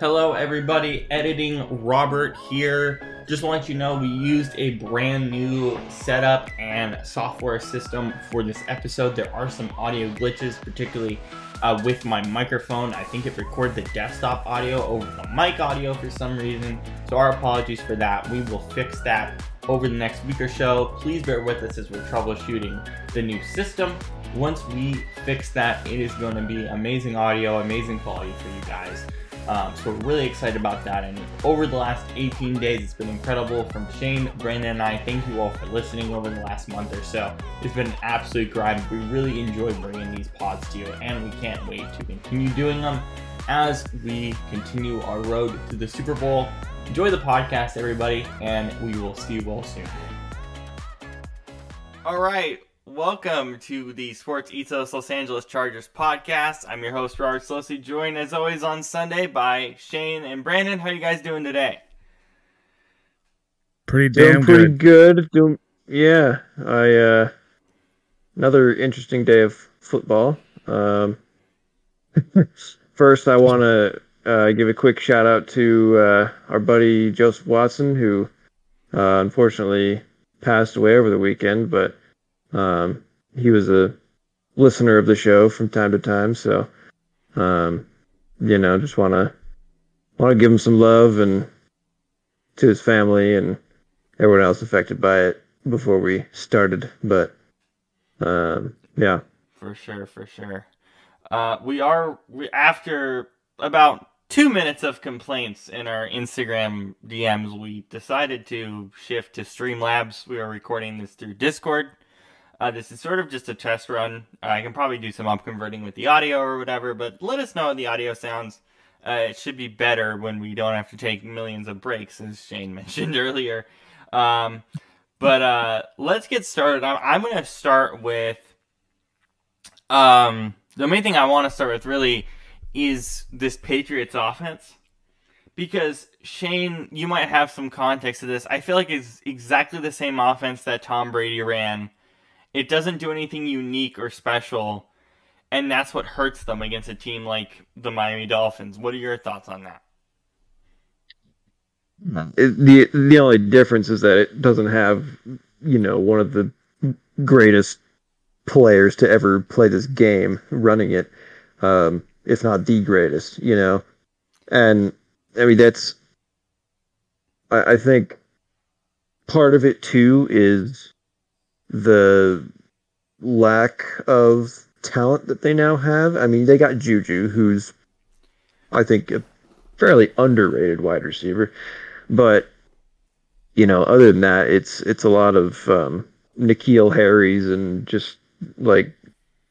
Hello, everybody. Editing Robert here. Just want you know we used a brand new setup and software system for this episode. There are some audio glitches, particularly uh, with my microphone. I think it recorded the desktop audio over the mic audio for some reason. So, our apologies for that. We will fix that over the next week or so. Please bear with us as we're troubleshooting the new system. Once we fix that, it is going to be amazing audio, amazing quality for you guys. Um, so we're really excited about that. And over the last 18 days, it's been incredible from Shane, Brandon, and I. Thank you all for listening over the last month or so. It's been an absolute grind. We really enjoy bringing these pods to you, and we can't wait to continue doing them as we continue our road to the Super Bowl. Enjoy the podcast, everybody, and we will see you all soon. All right, welcome to the Sports Ethos Los Angeles Chargers podcast. I'm your host Robert Szolosi, joined as always on Sunday by Shane and Brandon. How are you guys doing today? Pretty Doing damn pretty good. good. Doing yeah. I uh another interesting day of football. Um first I want to uh, give a quick shout out to uh, our buddy Joseph Watson who uh, unfortunately passed away over the weekend, but um he was a listener of the show from time to time, so um you know, just want to want to give him some love and to his family and everyone else affected by it before we started. But um, yeah, For sure, for sure. Uh, we are we, after about two minutes of complaints in our Instagram DMs. We decided to shift to Streamlabs. We are recording this through Discord. Uh, this is sort of just a test run. I can probably do some up converting with the audio or whatever, but let us know how the audio sounds. Uh, it should be better when we don't have to take millions of breaks, as Shane mentioned earlier. Um, but uh, let's get started. I'm, I'm going to start with um, the main thing I want to start with really is this Patriots offense. Because Shane, you might have some context to this. I feel like it's exactly the same offense that Tom Brady ran. It doesn't do anything unique or special, and that's what hurts them against a team like the Miami Dolphins. What are your thoughts on that? the the only difference is that it doesn't have you know one of the greatest players to ever play this game running it, um, if not the greatest. You know, and I mean that's I, I think part of it too is the lack of talent that they now have. I mean, they got Juju, who's I think a fairly underrated wide receiver, but you know, other than that, it's it's a lot of um, N'Keal Harry's and just like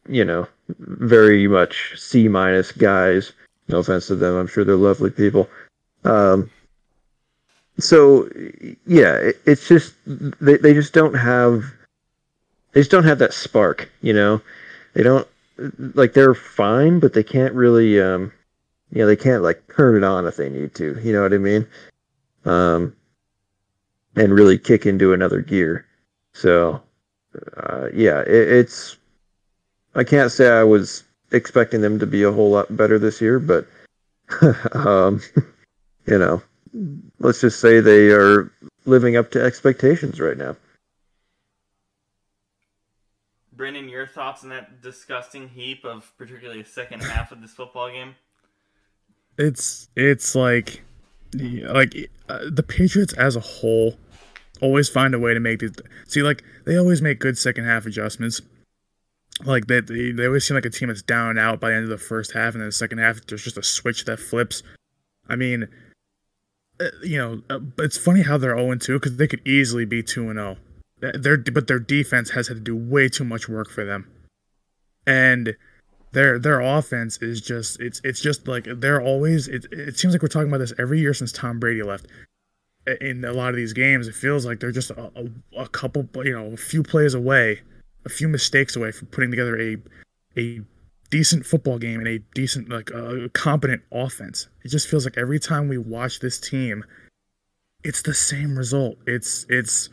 you know, very much C minus guys. No offense to them, I'm sure they're lovely people. Um, so yeah, it, it's just they they just don't have they just don't have that spark, you know. They don't like they're fine, but they can't really um you know, they can't like turn it on if they need to, you know what I mean? Um and really kick into another gear. So uh yeah, it, it's I can't say I was expecting them to be a whole lot better this year, but um you know, let's just say they are living up to expectations right now. Brendan, your thoughts on that disgusting heap of particularly the second half of this football game? It's it's like like uh, the Patriots as a whole always find a way to make these. See, like they always make good second half adjustments. Like they, they they always seem like a team that's down and out by the end of the first half, and then the second half there's just a switch that flips. I mean, uh, you know, uh, it's funny how they're 0 2 because they could easily be 2 and 0. Their but their defense has had to do way too much work for them, and their their offense is just it's it's just like they're always it, it seems like we're talking about this every year since Tom Brady left. In a lot of these games, it feels like they're just a, a, a couple you know a few plays away, a few mistakes away from putting together a a decent football game and a decent like a uh, competent offense. It just feels like every time we watch this team, it's the same result. It's it's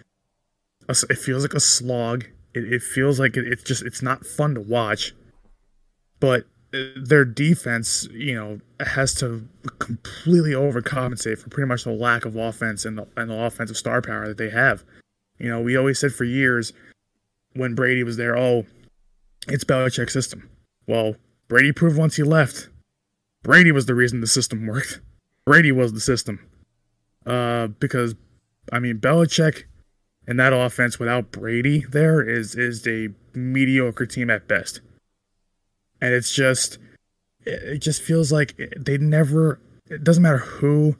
it feels like a slog. It, it feels like it, it's just it's not fun to watch. But their defense, you know, has to completely overcompensate for pretty much the lack of offense and the, and the offensive star power that they have. You know, we always said for years when Brady was there, oh, it's Belichick's system. Well, Brady proved once he left, Brady was the reason the system worked. Brady was the system. Uh, because, I mean, Belichick and that offense without Brady there is is a mediocre team at best. And it's just, it just feels like they never. It doesn't matter who,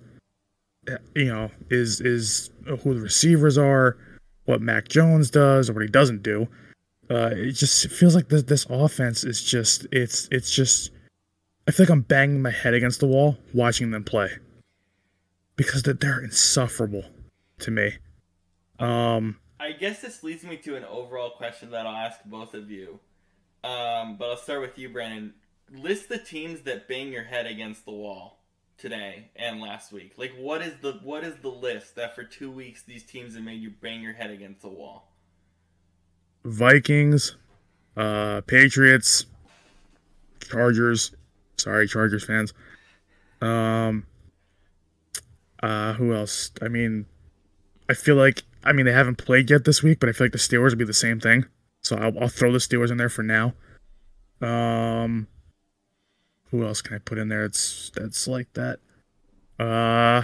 you know, is is who the receivers are, what Mac Jones does or what he doesn't do. Uh, it just feels like this this offense is just it's it's just. I feel like I'm banging my head against the wall watching them play because they're insufferable to me. Um, I guess this leads me to an overall question that I'll ask both of you. Um, but I'll start with you, Brandon. List the teams that bang your head against the wall today and last week. Like, what is the what is the list that for two weeks these teams have made you bang your head against the wall? Vikings, uh, Patriots, Chargers. Sorry, Chargers fans. Um, uh, who else? I mean, I feel like I mean they haven't played yet this week, but I feel like the Steelers would be the same thing. So I'll, I'll throw the Steelers in there for now. Um, who else can I put in there? It's that's like that. Uh,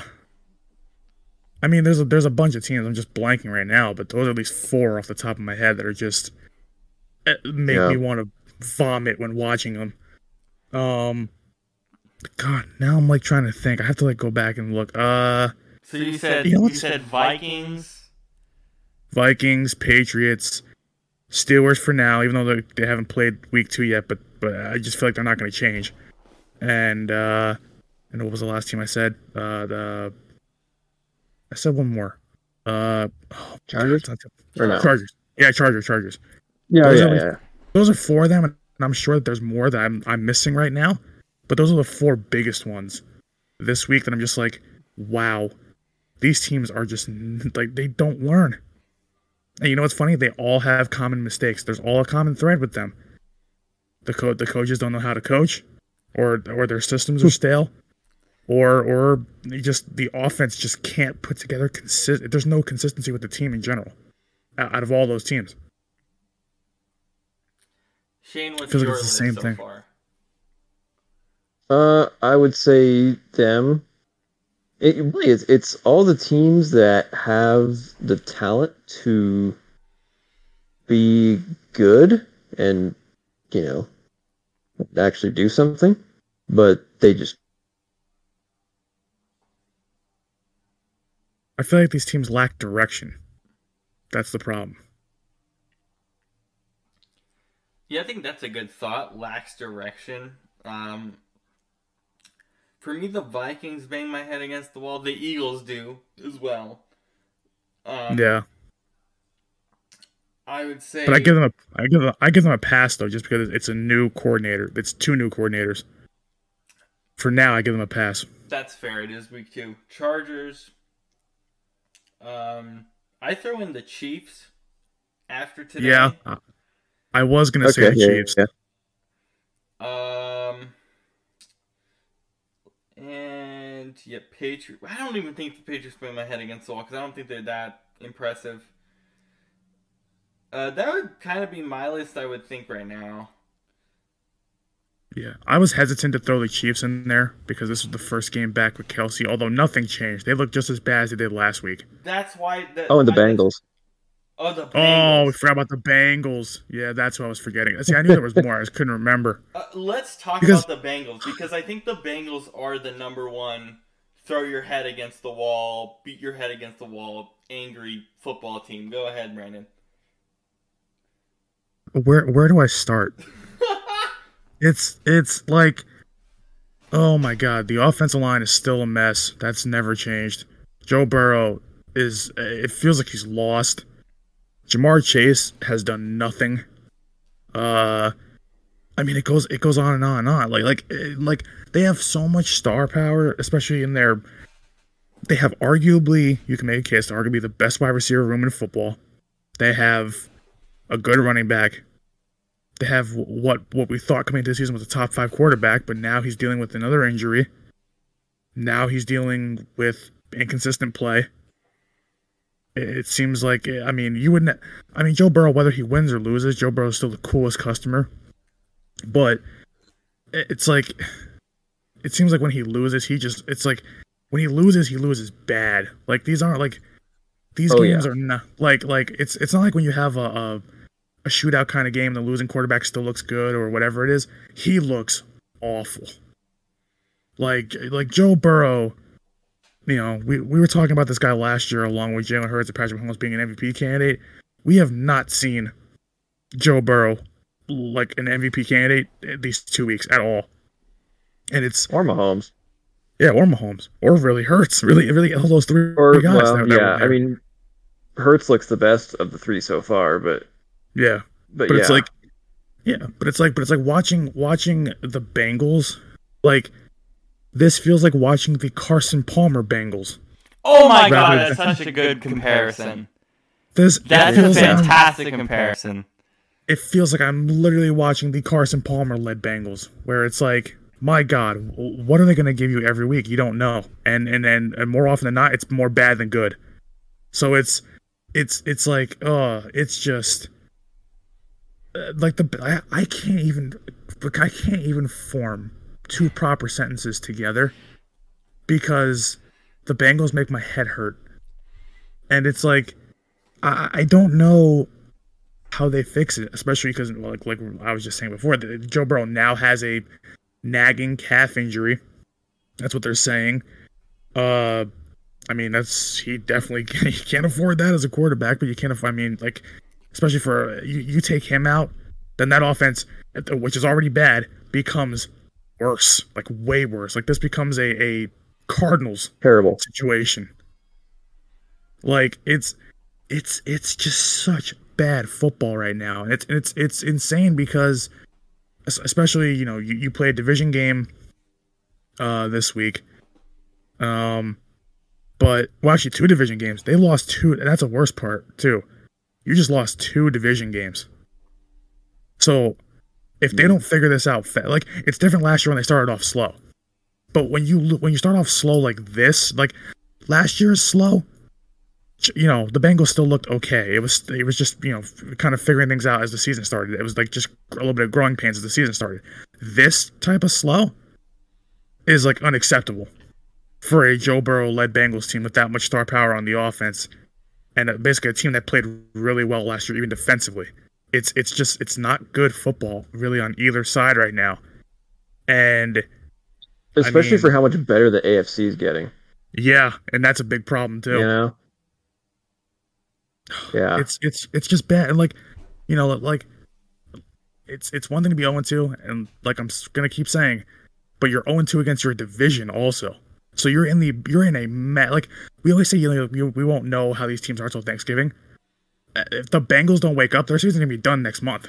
I mean, there's a there's a bunch of teams. I'm just blanking right now, but those are at least four off the top of my head that are just eh, make Yeah. me want to vomit when watching them. Um, God, now I'm like trying to think. I have to like go back and look. Uh, So you said You know you said Vikings. Vikings, Patriots, Steelers for now, even though they, they haven't played week two yet. But but I just feel like they're not going to change. And uh, and what was the last team I said? Uh, the I said one more. Uh, oh, Chargers? God, it's Or no? Chargers. Yeah, Chargers. Chargers. Yeah, Those yeah, are- yeah. Those are four of them, and I'm sure that there's more that I'm I'm missing right now. But those are the four biggest ones this week that I'm just like, wow, these teams are just like they don't learn. And you know what's funny? They all have common mistakes. There's all a common thread with them. The co- the coaches don't know how to coach, or or their systems are stale, or or they just the offense just can't put together consist. There's no consistency with the team in general, out out of all those teams. Shane, what's Feels like your it's the list same so thing. far? Uh, I would say them. It really is. It's all the teams that have the talent to be good and, you know, actually do something, but they just I feel like these teams lack direction. That's the problem. Yeah, I think that's a good thought. Lacks direction. Um, for me, the Vikings bang my head against the wall. The Eagles do as well. Um, yeah, I would say. but I give them a I give them, I give them a pass though, just because it's a new coordinator. It's two new coordinators. For now, I give them a pass. That's fair. It is week two. Chargers. Um, I throw in the Chiefs after today. Yeah, I, I was gonna say the Yeah, Chiefs. yeah. Um. And yeah, Patriots. I don't even think the Patriots put my head against the wall because I don't think they're that impressive. Uh, that would kind of be my list. I would think right now. Yeah, I was hesitant to throw the Chiefs in there because this was the first game back with Kelce. Although nothing changed, they look just as bad as they did last week. That's why. The, Oh, and the I- Bengals. Oh, the Oh, we forgot about the Bengals. Yeah, that's what I was forgetting. See, I knew there was more. I just couldn't remember. Uh, let's talk Because- about the Bengals because I think the Bengals are the number one throw your head against the wall, beat your head against the wall, angry football team. Go ahead, Brandon. Where where do I start? It's it's like, oh my god, the offensive line is still a mess. That's never changed. Joe Burrow is. It feels like he's lost. Ja'Marr Chase has done nothing. Uh, I mean, it goes it goes on and on and on. Like like eh, like they have so much star power, especially in their. They have arguably, you can make a case, to arguably the best wide receiver room in football. They have a good running back. They have what what we thought coming into the season was a top five quarterback, but now he's dealing with another injury. Now he's dealing with inconsistent play. It seems like I mean you wouldn't. I mean Joe Burrow, whether he wins or loses, Joe Burrow is still the coolest customer. But it's like it seems like when he loses, he just it's like when he loses, he loses bad. Like these aren't like these Oh, games yeah. are not like like it's it's not like when you have a, a a shootout kind of game, the losing quarterback still looks good or whatever it is. He looks awful. Like like Joe Burrow, you know, we, we were talking about this guy last year along with Jalen Hurts and Patrick Mahomes being an MVP candidate. We have not seen Joe Burrow like an MVP candidate these two weeks at all. And it's Or Mahomes. yeah, or Mahomes, or really Hurts. Really, really all those three Or guys. well, that- that yeah. I mean, Hurts looks the best of the three so far, but yeah, but, but yeah, it's like yeah but it's like but it's like watching watching the bengals like this feels like watching the carson palmer bengals Oh my god, Rather- that's such a good comparison. this it That's a feels like I'm- fantastic comparison. it feels like i'm literally watching the carson palmer led bengals where it's like my god w- what are they going to give you every week you don't know and and and, and more often than not it's more bad than good so it's it's it's like uh it's just uh, like the I, I can't even like I can't even form two proper sentences together because the Bengals make my head hurt. And it's like I, I don't know how they fix it, especially because like like I was just saying before, Joe Burrow now has a nagging calf injury. That's what they're saying. Uh I mean, that's he definitely he can't afford that as a quarterback, but you can't. aff- I mean, like especially for you, you take him out, then that offense, which is already bad, becomes worse, like way worse. Like this becomes a a Cardinals terrible. situation. Like it's it's it's just such bad football right now. And it's it's it's insane because especially, you know, you, you play a division game uh this week. Um but well actually two division games. They lost two and that's the worst part too. You just lost two division games. So if they mm. don't figure this out, like it's different last year when they started off slow. But when you when you start off slow like this, like last year's slow, you know the Bengals still looked okay. It was it was just you know kind of figuring things out as the season started. It was like just a little bit of growing pains as the season started. This type of slow is like unacceptable for a Joe Burrow led Bengals team with that much star power on the offense, and basically a team that played really well last year, even defensively. It's it's just it's not good football really on either side right now, and. Especially mean- for how much better the AFC is getting. Yeah, and that's a big problem too. You know. Yeah. It's it's it's just bad, and like, you know, like, it's it's one thing to be 0 2, and like I'm gonna keep saying, but you're 0 2 against your division also. So you're in the you're in a ma- like we always say you know we, we won't know how these teams are until Thanksgiving. If the Bengals don't wake up, their season's gonna be done next month.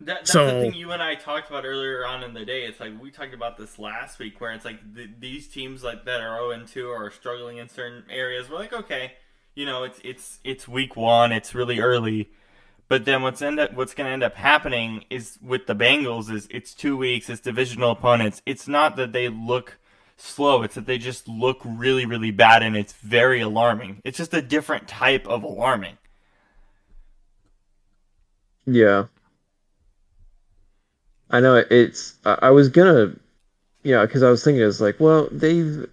That, that's So- the thing you and I talked about earlier on in the day. It's like we talked about this last week, where it's like th these teams like that are zero and two are struggling in certain areas. We're like, okay, you know, it's it's it's week one, it's really early, but then what's end up what's going to end up happening is with the Bengals is it's two weeks, it's divisional opponents. It's not that they look slow; it's that they just look really really bad, and it's very alarming. It's just a different type of alarming. Yeah. I know it's. I I was gonna, know, because I was thinking it's like, well, they've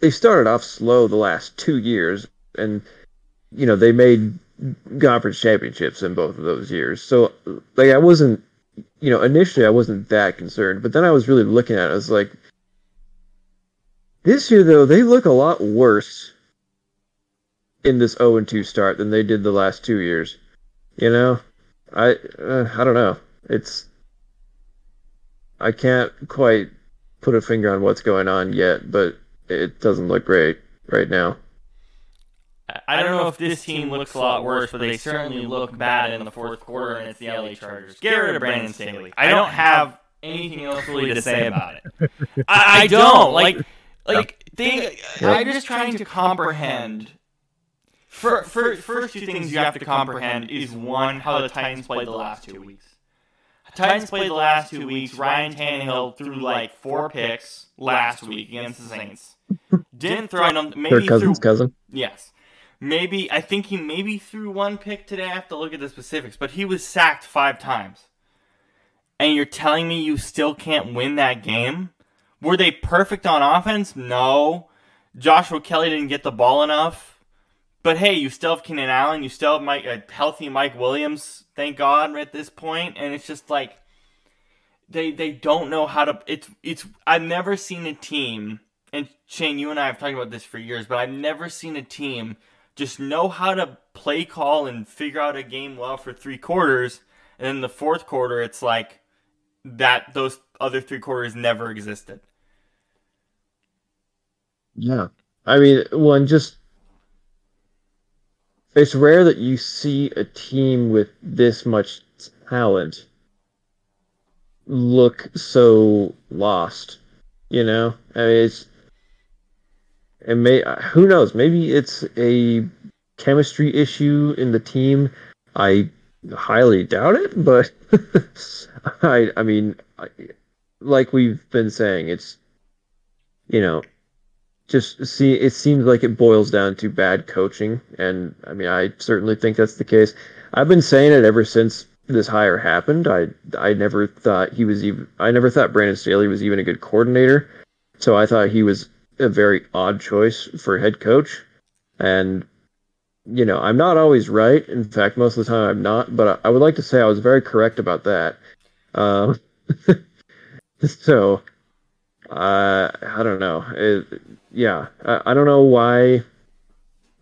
they started off slow the last two years, and you know they made conference championships in both of those years. So like I wasn't, you know, initially I wasn't that concerned, but then I was really looking at it. I was like, this year though they look a lot worse in this 0 and 2 start than they did the last two years. You know, I uh, I don't know. It's I can't quite put a finger on what's going on yet, but it doesn't look great right now. I- I don't know if this team looks a lot worse, but they certainly look bad in the fourth quarter, and it's the LA Chargers. Get rid of Brandon Staley. I don't have anything else really to say about it. I, I don't like like think. I'm just trying to comprehend for, for, first two things you have to comprehend is one, how the Titans played the last two weeks. Titans played the last two weeks. Ryan Tannehill threw like four picks last week against the Saints. Didn't throw them. Maybe Kirk Cousins' threw, cousin. Yes. Maybe I think he maybe threw one pick today. I have to look at the specifics, but he was sacked five times. And you're telling me you still can't win that game? Were they perfect on offense? No. Joshua Kelley didn't get the ball enough. But hey, you still have Keenan Allen. You still have Mike, a healthy Mike Williams. Thank God at this point, and it's just like they they don't know how to. It's it's. I've never seen a team, and Shane, you and I have talked about this for years, but I've never seen a team just know how to play call and figure out a game well for three quarters, and then the fourth quarter, it's like that. Those other three quarters never existed. Yeah. I mean, one just it's rare that you see a team with this much talent look so lost. You know, I mean, it's it may who knows maybe it's a chemistry issue in the team. I highly doubt it, but I I mean, I, like we've been saying, it's you know just see it seems like it boils down to bad coaching and i mean i certainly think that's the case. I've been saying it ever since this hire happened. I i never thought he was even i never thought brandon staley was even a good coordinator so i thought he was a very odd choice for head coach. And you know i'm not always right. In fact most of the time i'm not but i, I would like to say i was very correct about that. Um, so uh, I don't know. It, yeah, I, I don't know why.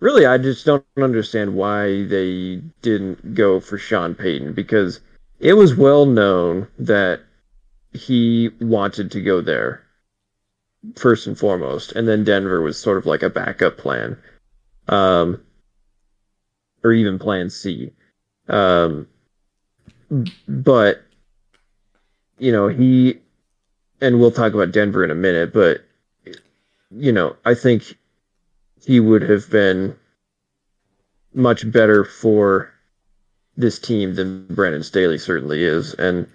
Really, I just don't understand why they didn't go for Sean Payton because it was well known that he wanted to go there first and foremost, and then Denver was sort of like a backup plan, um, or even Plan C. Um, but you know he and we'll talk about Denver in a minute, but you know, I think he would have been much better for this team than Brandon Staley certainly is. And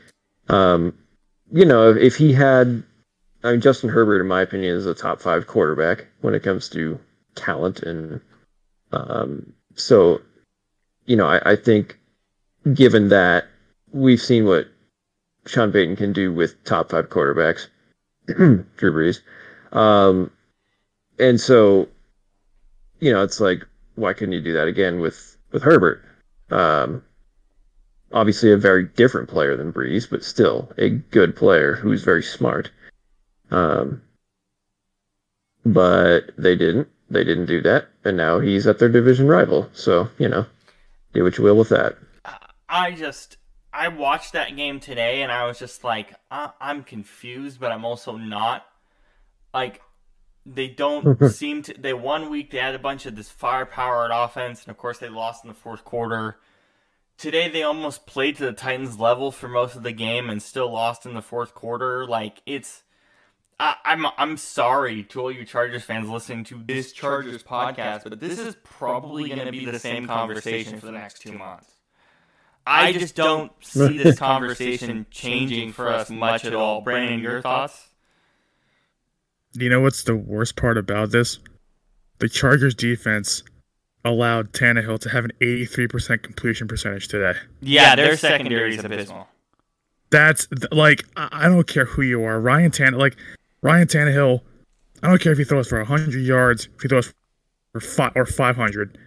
um, you know, if he had I mean Justin Herbert in my opinion is a top 5 quarterback when it comes to talent and um, so you know, I, I think given that we've seen what Sean Payton can do with top five quarterbacks, Drew Brees. Um, and so, you know, it's like, why couldn't you do that again with with Herbert? Um, obviously, a very different player than Brees, but still a good player who's very smart. Um, but they didn't. They didn't do that, and now he's at their division rival. So you know, do what you will with that. I just I watched that game today and I was just like, I'm confused, but I'm also not. Like, they don't seem to. They one week they had a bunch of this firepower at offense, and of course they lost in the fourth quarter. Today they almost played to the Titans' level for most of the game and still lost in the fourth quarter. Like it's, I, I'm I'm sorry to all you Chargers fans listening to this Chargers podcast, but this is probably going to be the same conversation for the next two months. I just don't see this conversation changing for us much at all. Brandon, your thoughts? You know what's the worst part about this? The Chargers defense allowed Tannehill to have an 83% completion percentage today. Yeah, their secondary is abysmal. That's like I don't care who you are, Ryan Tannehill. Like Ryan Tannehill, I don't care if he throws for 100 yards, if he throws for five or 500.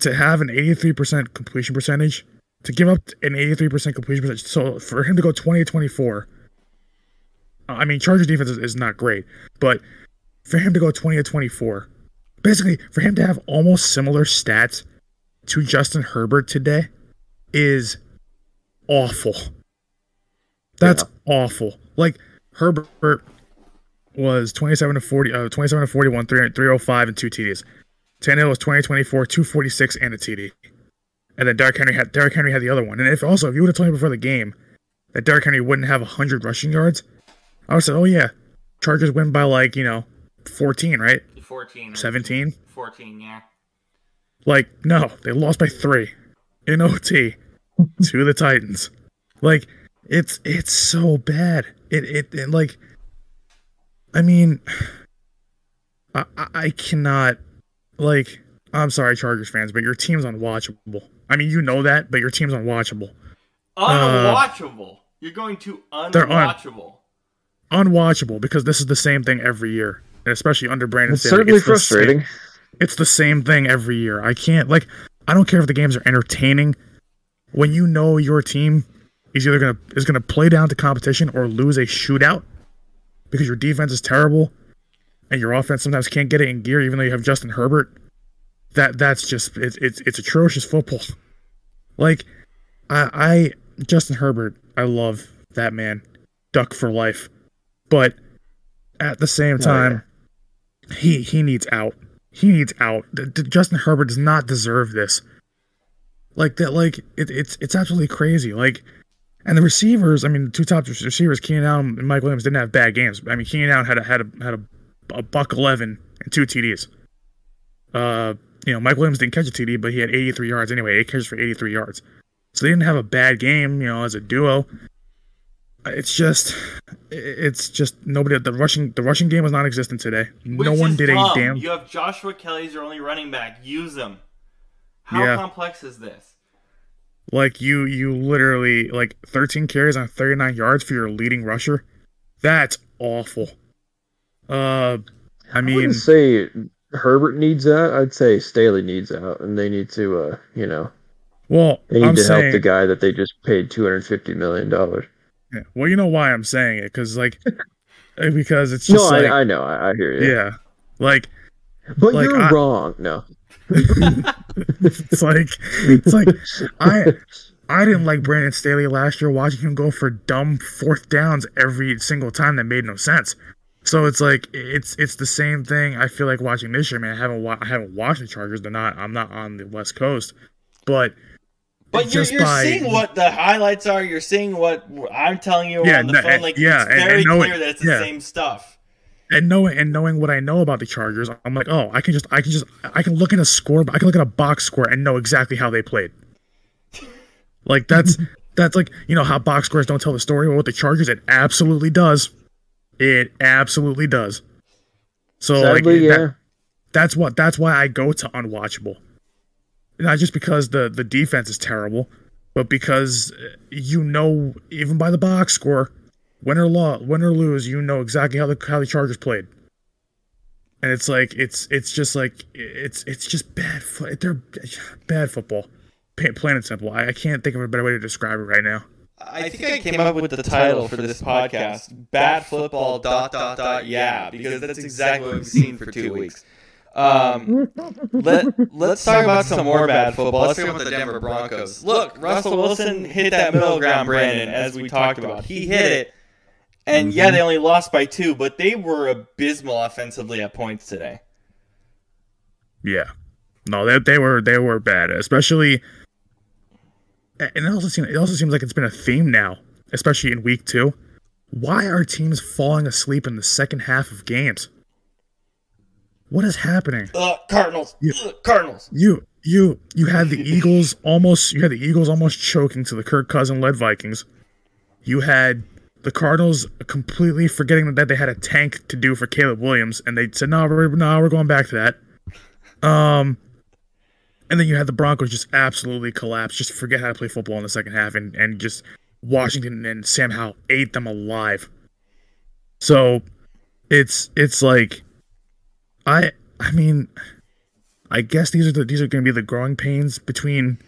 To have an 83% completion percentage to give up an 83% completion percentage. So for him to go 20 to 24, I mean, Chargers defense is, is, not great, but for him to go 20 to 24, basically for him to have almost similar stats to Justin Herbert today is awful. That's yeah. awful. Like Herbert was 27 to 40, uh, 27 to 41, 305 and two TDs. Tannehill was 20 24, 246 and a TD. And then Derrick Henry had Derrick Henry had the other one. And if also if you would have told me before the game that Derrick Henry wouldn't have hundred rushing yards, I would have said, Oh yeah. Chargers win by like, you know, fourteen, right? Fourteen. Seventeen? Fourteen, yeah. Like, no, they lost by three in OT to the Titans. Like, it's it's so bad. It it, it like, I mean, I I- I cannot like. I'm sorry, Chargers fans, but your team's unwatchable. I mean, you know that, but your team's unwatchable. Unwatchable. You're going to They're un- unwatchable. Unwatchable because this is the same thing every year, and especially under Brandon It's Staley. certainly the same- frustrating. it's the same thing every year. I can't like I don't care if the games are entertaining. When you know your team is either gonna is gonna play down to competition or lose a shootout because your defense is terrible and your offense sometimes can't get it in gear even though you have Justin Herbert. That that's just it's it's, it's atrocious football. Like I I Justin Herbert, I love that man. Duck for life. But at the same yeah. time, he he needs out. He needs out. D- D- Justin Herbert does not deserve this. Like that, like it, it's it's absolutely crazy. Like, and the receivers. I mean, the two top receivers, Keenan Allen and Mike Williams, didn't have bad games. I mean, Keenan Allen had a had a had a, a buck eleven and two TDs. Uh, you know, Mike Williams didn't catch a TD, but he had 83 yards anyway. Eight catches for 83 yards. So they didn't have a bad game. You know, as a duo. It's just, it's just nobody. The rushing, the rushing game was non-existent today. no one did dumb. a damn. You have Joshua Kelley as your only running back. Use him. How Yeah. complex is this? Like you, you literally like 13 carries on 39 yards for your leading rusher. That's awful. Uh, I I mean, wouldn't say Herbert needs that. I'd say Staley needs out, and they need to, uh, you know, well, they need I'm to saying, help the guy that they just paid two hundred fifty million dollars. yeah, well, you know why I'm saying it because like, eh, because it's just No, like, I, I know, I, I hear you. yeah, like but like, you're I- wrong. No, it's like, it's like I. I didn't like Brandon Staley last year watching him go for dumb fourth downs every single time that made no sense. So it's like it's it's the same thing. I feel like watching this year, man. I haven't wa- I haven't watched the Chargers. They're not. I'm not on the West Coast, but But you're, you're by- seeing what the highlights are. You're seeing what I'm telling you Yeah, on the no, phone. Like yeah, it's and- and very knowing- clear that it's the yeah. same stuff. and knowing and knowing what I know about the Chargers, I'm like, oh, I can just I can just I can look at a score, I can look at a box score and know exactly how they played. Like that's that's like you know how box scores don't tell the story. Well, with the Chargers, it absolutely does. It absolutely does. So sadly, like yeah. that, that's what that's why I go to unwatchable. Not just because the the defense is terrible, but because uh, you know even by the box score, win or law, win or lose, you know exactly how the how the Chargers played. And it's like it's it's just like it's it's just bad. Fo- they're bad football, plain and simple. I, I can't think of a better way to describe it right now. I think I came up with the title for this podcast: "Bad Football." Dot dot dot. Yeah, because that's exactly what we've seen for two weeks. Um, let Let's talk about some more bad football. Let's talk about the Denver Broncos. Look, Russell Wilson hit that middle ground, Brandon, as we talked about. He hit it, and yeah, they only lost by two, but they were abysmal offensively at points today. Yeah, no, they they were they were bad, especially. And it also seems it also seems like it's been a theme now, especially in week two. Why are teams falling asleep in the second half of games? What is happening? Ugh, Cardinals. Ugh, Cardinals. You you you had the Eagles almost you had the Eagles almost choking to the Kirk Cousin led Vikings. You had the Cardinals completely forgetting that they had a tank to do for Caleb Williams, and they said, "No, we're no, we're going back to that." Um, and then you had the Broncos just absolutely collapse, just forget how to play football in the second half, and and just Washington and Sam Howell ate them alive. So, it's it's like, I I mean, I guess these are the these are going to be the growing pains between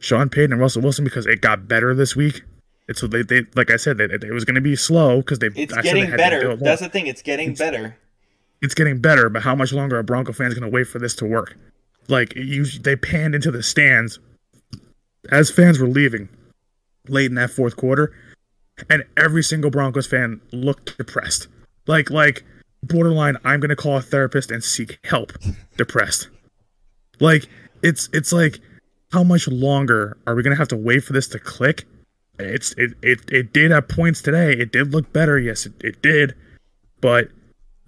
Sean Payton and Russell Wilson because it got better this week. And so they, they like I said, they, it was going to be slow because they. It's I they getting had better. That's the thing. It's getting better. it's getting better, but how much longer are Bronco fans going to wait for this to work? Like you, they panned into the stands as fans were leaving late in that fourth quarter, and every single Broncos fan looked depressed, like like borderline. I'm going to call a therapist and seek help. depressed. Like it's it's like how much longer are we going to have to wait for this to click? It's it, it it did at points today. It did look better. Yes, it, it did, but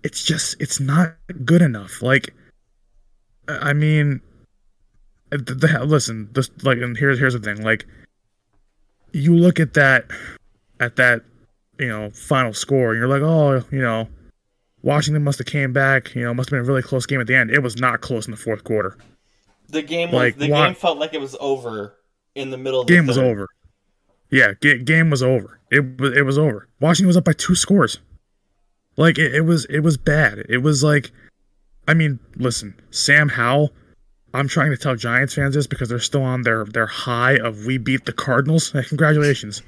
it's just it's not good enough. Like I mean, the, the, listen, this like, and here's here's the thing. Like, you look at that, at that, you know, final score, and you're like, oh, you know, Washington must have came back. You know, must have been a really close game at the end. It was not close in the fourth quarter. The game was Like, the wa- game felt like it was over in the middle of the Game was over. Yeah, ga- game was over. It was it was over. Washington was up by two scores. Like it, it was it was bad. It was like, I mean, listen, Sam Howell. I'm trying to tell Giants fans this because they're still on their their high of we beat the Cardinals. Congratulations.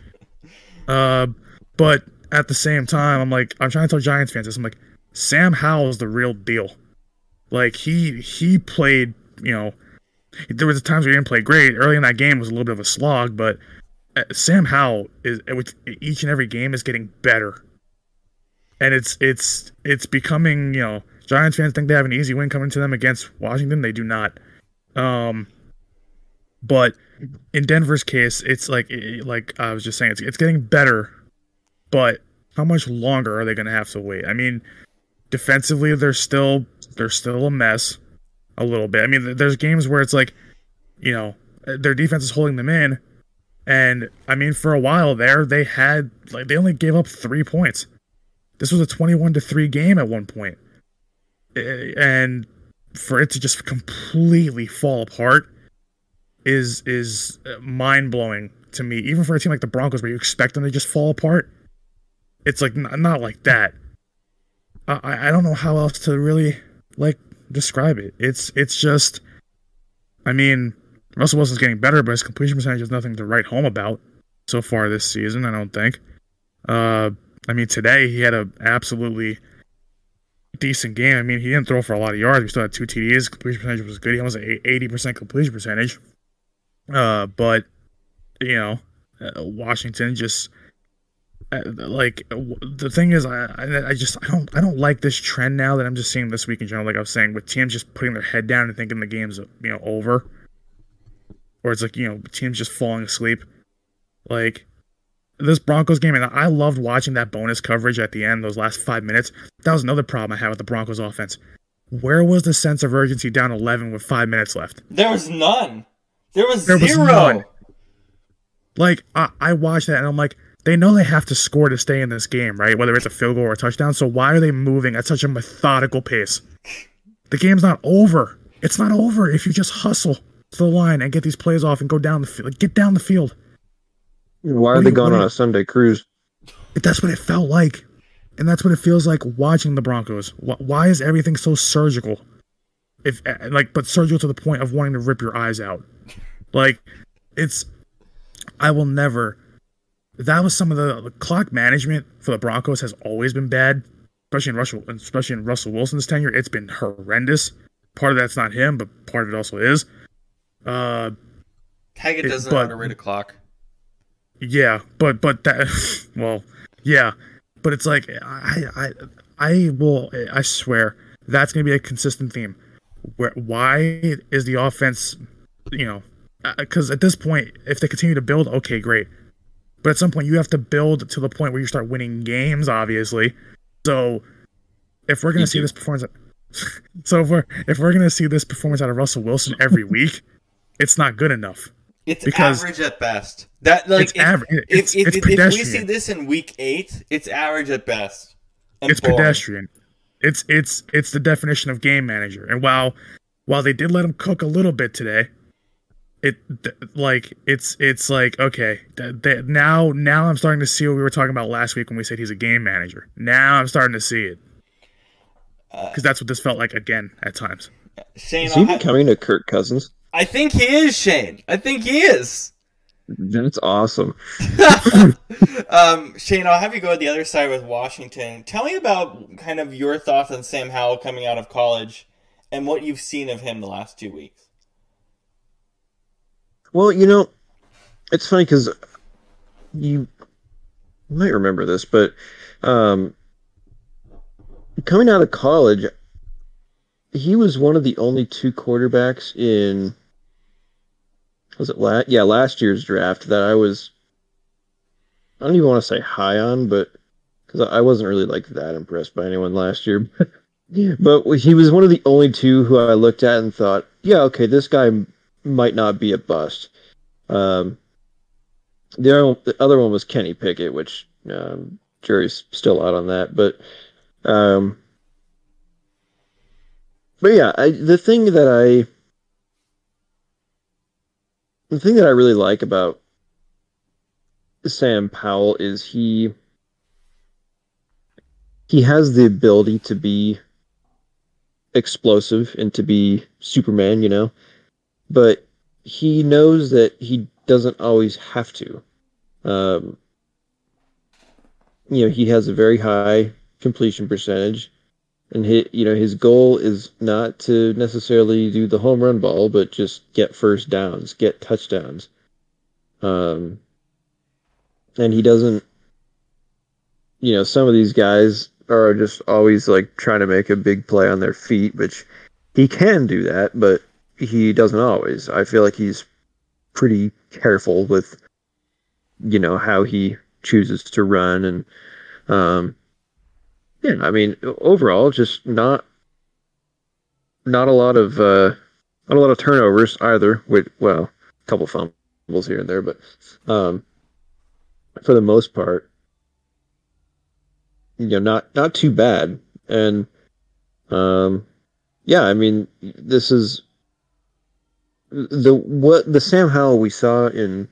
Uh, but at the same time, I'm like I'm trying to tell Giants fans this. I'm like Sam Howell is the real deal. Like he he played, you know, there was times where he didn't play great. Early in that game was a little bit of a slog, but uh, Sam Howell is with each and every game is getting better, and it's it's it's becoming you know Giants fans think they have an easy win coming to them against Washington. They do not. Um, but in Denver's case, it's like it- like I was just saying, it's it's getting better, but how much longer are they going to have to wait? I mean, defensively, they're still they're still a mess, a little bit. I mean, there's games where it's like, you know, their defense is holding them in, and I mean, for a while there, they had like they only gave up three points. This was a twenty-one to three game at one point, and for it to just completely fall apart is is mind blowing to me. Even for a team like the Broncos, where you expect them to just fall apart, it's like n- not like that. I I I don't know how else to really like describe it. It's it's just, I mean, Russell Wilson's getting better, but his completion percentage is nothing to write home about so far this season. I don't think. Uh, I mean, today he had a absolutely decent game. I mean, he didn't throw for a lot of yards. We still had two TDs. Completion percentage was good. He almost had eighty percent completion percentage. Uh, but you know, uh, Washington just uh, like the thing is, I, I I just I don't I don't like this trend now that I'm just seeing this week in general. Like I was saying, with teams just putting their head down and thinking the game's you know over, or it's like you know teams just falling asleep. Like this Broncos game, and I loved watching that bonus coverage at the end, those last five minutes. That was another problem I had with the Broncos offense. Where was the sense of urgency down 11 with five minutes left? There was none. There was There was zero. none. Like I, I watched that and I'm like, they know they have to score to stay in this game, right? Whether it's a field goal or a touchdown. So why are they moving at such a methodical pace? The game's not over. It's not over if you just hustle to the line and get these plays off and go down the field. Get down the field. Why What are they you- going on a Sunday cruise? That's what it felt like. And that's what it feels like watching the Broncos. Why is everything so surgical? If eh, like, but surgical to the point of wanting to rip your eyes out. Like, it's. I will never. That was some of the, the clock management for the Broncos has always been bad, especially in Russell, especially in Russell Wilson's tenure. It's been horrendous. Part of that's not him, but part of it also is. Uh, Hackett doesn't know how to read a clock. Yeah, but but that well, yeah, but it's like I I I will I swear that's gonna be a consistent theme. Where why is the offense, you know, uh, because at this point, if they continue to build, okay, great. But at some point, you have to build to the point where you start winning games, obviously. So if we're gonna You see this performance, so if we're if we're gonna see this performance out of Russell Wilson every week, it's not good enough. It's because- average at best. That like It's if, average. If, It's- if, it's if, if we see this in week eight, it's average at best. And it's boring. pedestrian. It's it's it's the definition of game manager. And while while they did let him cook a little bit today, it th- like it's it's like okay, th- th- now now I'm starting to see what we were talking about last week when we said he's a game manager. Now I'm starting to see it Uh, because that's what this felt like again at times. Shane, Is he I'll ha- becoming a Kirk Cousins? I think he is Shane. I think he is. That's awesome. um, Shane, I'll have you go to the other side with Washington. Tell me about kind of your thoughts on Sam Howell coming out of college and what you've seen of him the last two weeks. Well, you know, it's funny because you might remember this, but um, coming out of college, he was one of the only two quarterbacks in was it last yeah last year's draft that I was I don't even want to say high on, but because I wasn't really like that impressed by anyone last year. but he was one of the only two who I looked at and thought, yeah, okay, this guy might not be a bust. Um, the other, the other one was Kenny Pickett, which um, jury's still out on that. But um, but yeah, I, the thing that I the thing that I really like about Sam Howell is he he has the ability to be explosive and to be Superman, you know, but he knows that he doesn't always have to. Um, you know, he has a very high completion percentage, and he, you know, his goal is not to necessarily do the home run ball, but just get first downs, get touchdowns. Um, and he doesn't, you know, some of these guys are just always like trying to make a big play on their feet, which he can do that, but he doesn't always. I feel like he's pretty careful with you know how he chooses to run and um yeah i mean overall just not not a lot of uh not a lot of turnovers either with well a couple fumbles here and there but um for the most part you know not not too bad. And um yeah i mean this is the what the Sam Howell we saw in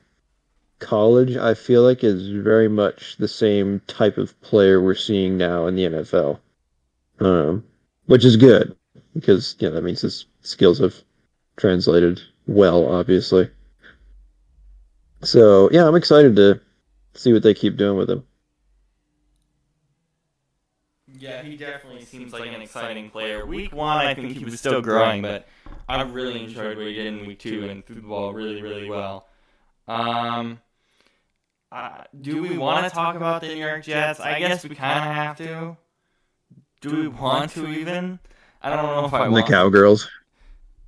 college, I feel like is very much the same type of player we're seeing now in the NFL, um, which is good because yeah, that means his skills have translated well, obviously. So yeah, I'm excited to see what they keep doing with him. Yeah, he definitely seems like an exciting player. Week one, I think he was still growing, but I really enjoyed what he did in week two and threw the ball really, really well. Um, uh, do we want to talk about the New York Jets? I guess we kind of have to. Do we want to even? I don't know if I The want. The Cowgirls.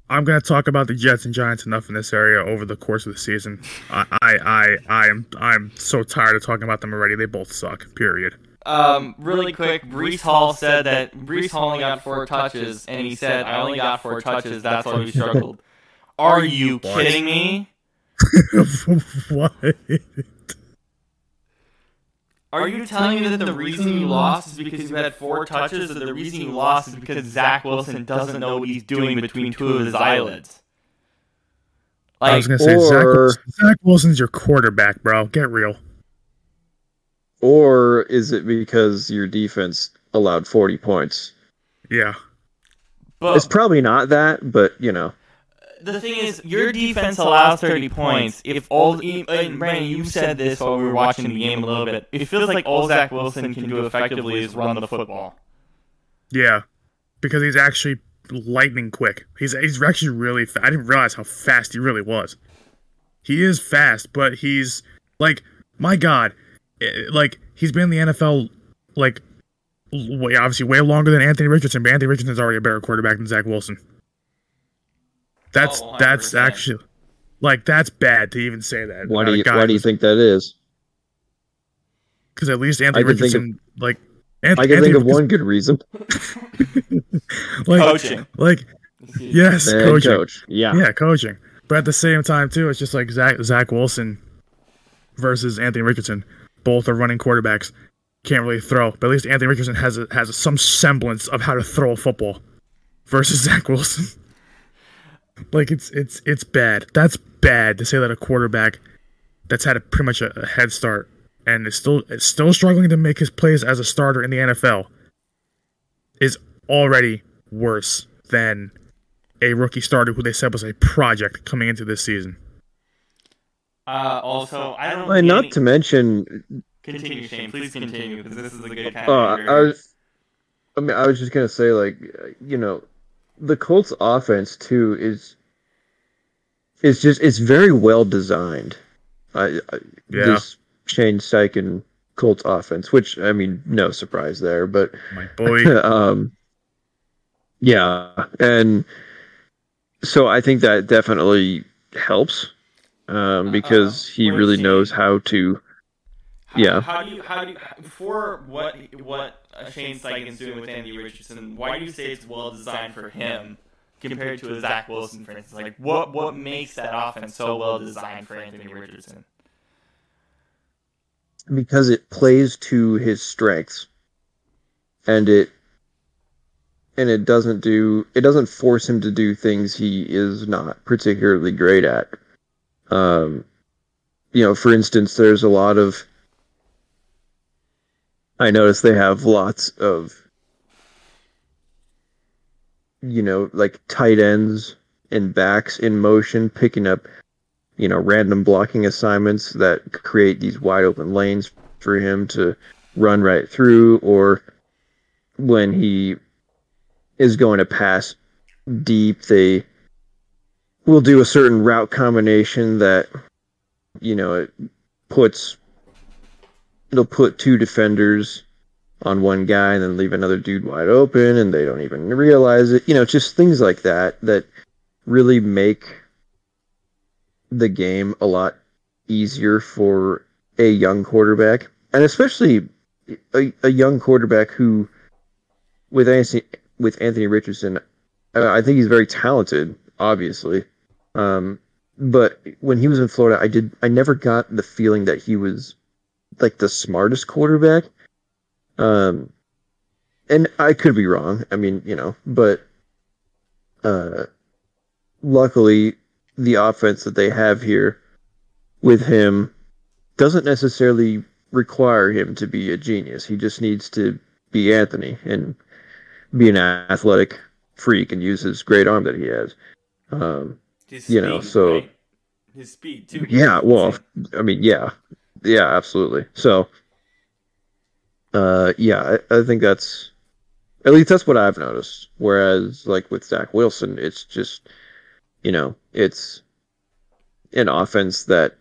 I'm gonna talk about the Jets and Giants enough in this area over the course of the season. I, I, I, I am, I'm so tired of talking about them already. They both suck. Period. Um, really quick, Breece Hall said that Breece Hall only got four touches, and he said, "I only got four touches. That's why we struggled." Are you kidding me? what? Are you telling me that the reason you lost is because you had four touches, or the reason you lost is because Zach Wilson doesn't know what he's doing between two of his eyelids? I was gonna say Zach, or- Wilson, Zach Wilson's your quarterback, bro. Get real. Or is it because your defense allowed 40 points? Yeah. It's probably not that, but you know. The thing is, your defense allows 30 points. If all, and Brandon, you said this while we were watching the game a little bit. It feels like all Zach Wilson can do effectively is run the football. Yeah, because he's actually lightning quick. He's he's actually really. Fa- I didn't realize how fast he really was. He is fast, but he's like my God, eh, like he's been in the NFL like way obviously way longer than Anthony Richardson. But Anthony Richardson's already a better quarterback than Zach Wilson. That's Oh, that's actually like that's bad to even say that. Why do you why do you think that is? Because at least Anthony I can think of- Richardson, like, Anth- I can Anthony, think of one good reason. like, Coaching. like, yes, Head coaching, coach. Yeah. yeah, coaching. But at the same time, too, it's just like Zach Zach Wilson versus Anthony Richardson. Both are running quarterbacks, can't really throw. But at least Anthony Richardson has a, has some semblance of how to throw a football, versus Zach Wilson. Like it's it's it's bad. That's bad to say that a quarterback that's had a, pretty much a, a head start and is still is still struggling to make his plays as a starter in the NFL is already worse than a rookie starter who they said was a project coming into this season. Uh, also, I don't. And see not any- to mention, continue, Shane. Please continue because this is a good kind uh. I was, I mean, I was just gonna say, like, uh, you know, the Colts offense too is, is just it's very well designed. I, I Yeah. this Shane Steichen Colts offense, which I mean, no surprise there, but My boy. um, yeah, and so I think that definitely helps um, because he really knows how to. Yeah. How do you? How do you? For what? What Shane Steichen's doing with Andy Richardson? Why do you say it's well designed for him compared to a Zach Wilson, for instance? Like, what what makes that offense so well designed for Anthony Richardson? Because it plays to his strengths, and it and it doesn't do it doesn't force him to do things he is not particularly great at. Um, you know, for instance, there's a lot of I notice they have lots of you know, like tight ends and backs in motion, picking up, you know, random blocking assignments that create these wide open lanes for him to run right through, or when he is going to pass deep, they will do a certain route combination that, you know, it puts, it'll put two defenders on one guy and then leave another dude wide open and they don't even realize it. You know, just things like that that really make the game a lot easier for a young quarterback and especially a, a young quarterback who with Anthony, with Anthony Richardson uh, I think he's very talented obviously um, but when he was in Florida I did I never got the feeling that he was like the smartest quarterback um, and I could be wrong. I mean, you know, but uh, luckily the offense that they have here with him doesn't necessarily require him to be a genius. He just needs to be Anthony and be an athletic freak and use his great arm that he has. Um, His you know, so right? his speed too. yeah, well, I mean, yeah, yeah, absolutely. So, uh, yeah, I, I think that's at least that's what I've noticed. Whereas, like with Zach Wilson, it's just you know, it's an offense that,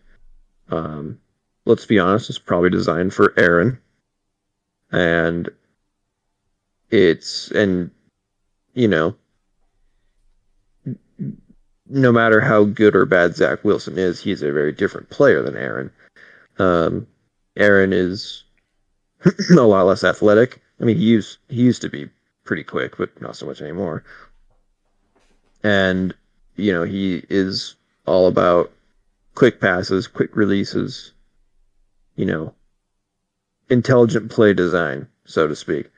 um, let's be honest, is probably designed for Aaron, and it's and you know, no matter how good or bad Zach Wilson is, he's a very different player than Aaron. Um, Aaron is a lot less athletic. I mean, he used he used to be pretty quick, but not so much anymore. And you know, he is all about quick passes, quick releases. You know, intelligent play design, so to speak.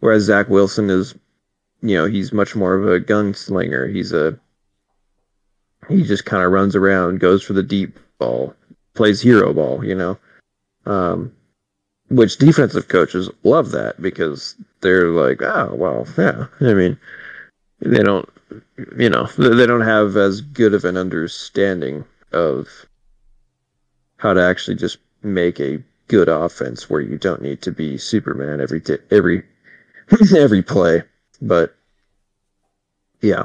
Whereas Zach Wilson is, you know, he's much more of a gunslinger. He's a he just kind of runs around, goes for the deep ball, plays hero ball, you know. Um, which defensive coaches love that because they're like, oh well, yeah. I mean, they don't, you know, they don't have as good of an understanding of how to actually just make a good offense where you don't need to be Superman every every every play. But yeah,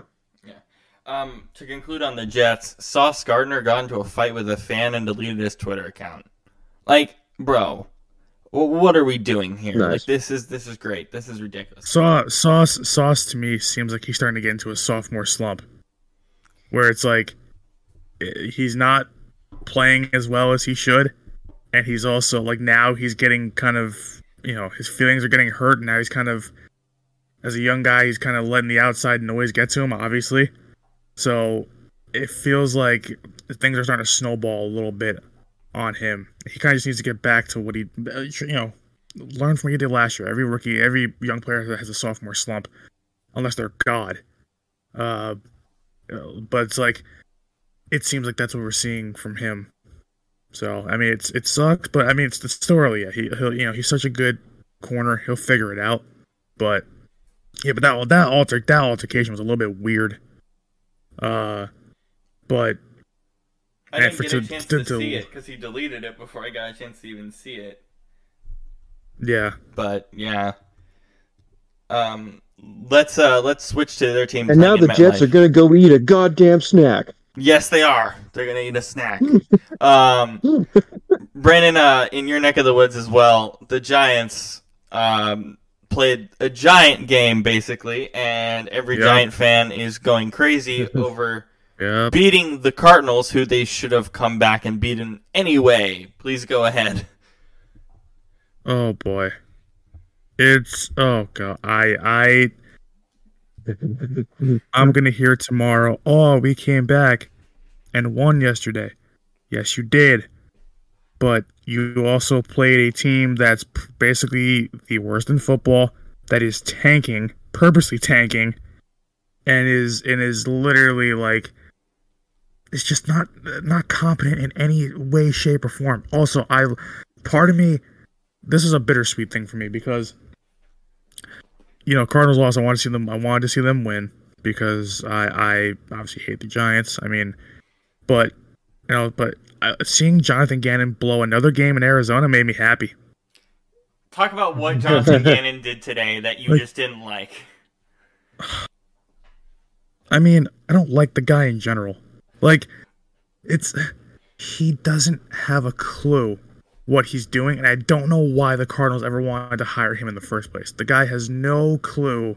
Um, to conclude on the Jets, Sauce Gardner got into a fight with a fan and deleted his Twitter account. Like, bro, what are we doing here? Nice. Like, this is this is great. This is ridiculous. Sauce, sauce, sauce to me seems like he's starting to get into a sophomore slump, where it's like he's not playing as well as he should, and he's also like now he's getting kind of you know his feelings are getting hurt, and now he's kind of as a young guy he's kind of letting the outside noise get to him, obviously. So it feels like things are starting to snowball a little bit on him. He kind of just needs to get back to what he, you know, learn from what he did last year. Every rookie, every young player that has a sophomore slump, unless they're God. Uh, but it's like, it seems like that's what we're seeing from him. So I mean, it's it sucks, but I mean, it's, it's still early yet. He, he'll, you know, he's such a good corner. He'll figure it out. But yeah, but that that alter that altercation was a little bit weird. Uh, but I didn't get a chance to- to, to- see it because he deleted it before I got a chance to even see it. yeah, But yeah, um, let's uh let's switch to their team. and now the Jets MetLife. are gonna go eat a goddamn snack. Yes, they are. They're gonna eat a snack. um, Brandon, uh, in your neck of the woods as well, the Giants um, played a giant game basically, and every Yeah. Giant fan is going crazy over yeah. beating the Cardinals, who they should have come back and beaten anyway. Please go ahead. Oh boy, it's oh god. I I I'm gonna hear tomorrow. Oh, we came back and won yesterday. Yes, you did. But you also played a team that's basically the worst in football. That is tanking, purposely tanking, and is and is literally like it's just not not competent in any way, shape, or form. Also, I part of me, this is a bittersweet thing for me because you know Cardinals lost. I want to see them. I wanted to see them win because I I obviously hate the Giants. I mean, but you know, but uh, seeing Jonathan Gannon blow another game in Arizona made me happy. Talk about what Jonathan Gannon did today that you Like- just didn't like. I mean, I don't like the guy in general. Like, it's he doesn't have a clue what he's doing, and I don't know why the Cardinals ever wanted to hire him in the first place. The guy has no clue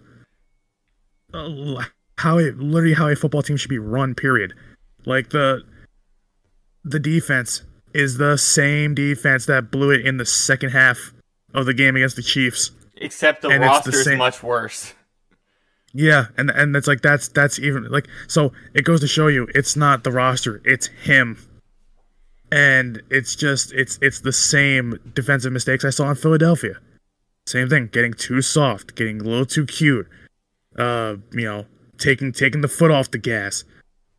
uh, how it literally how a football team should be run. Period. Like the the defense is the same defense that blew it in the second half of the game against the Chiefs. Except the And it's the roster is much worse. Yeah, and and it's like that's that's even like so it goes to show you it's not the roster, it's him. And it's just it's it's the same defensive mistakes I saw in Philadelphia. Same thing, getting too soft, getting a little too cute. Uh, you know, taking taking the foot off the gas.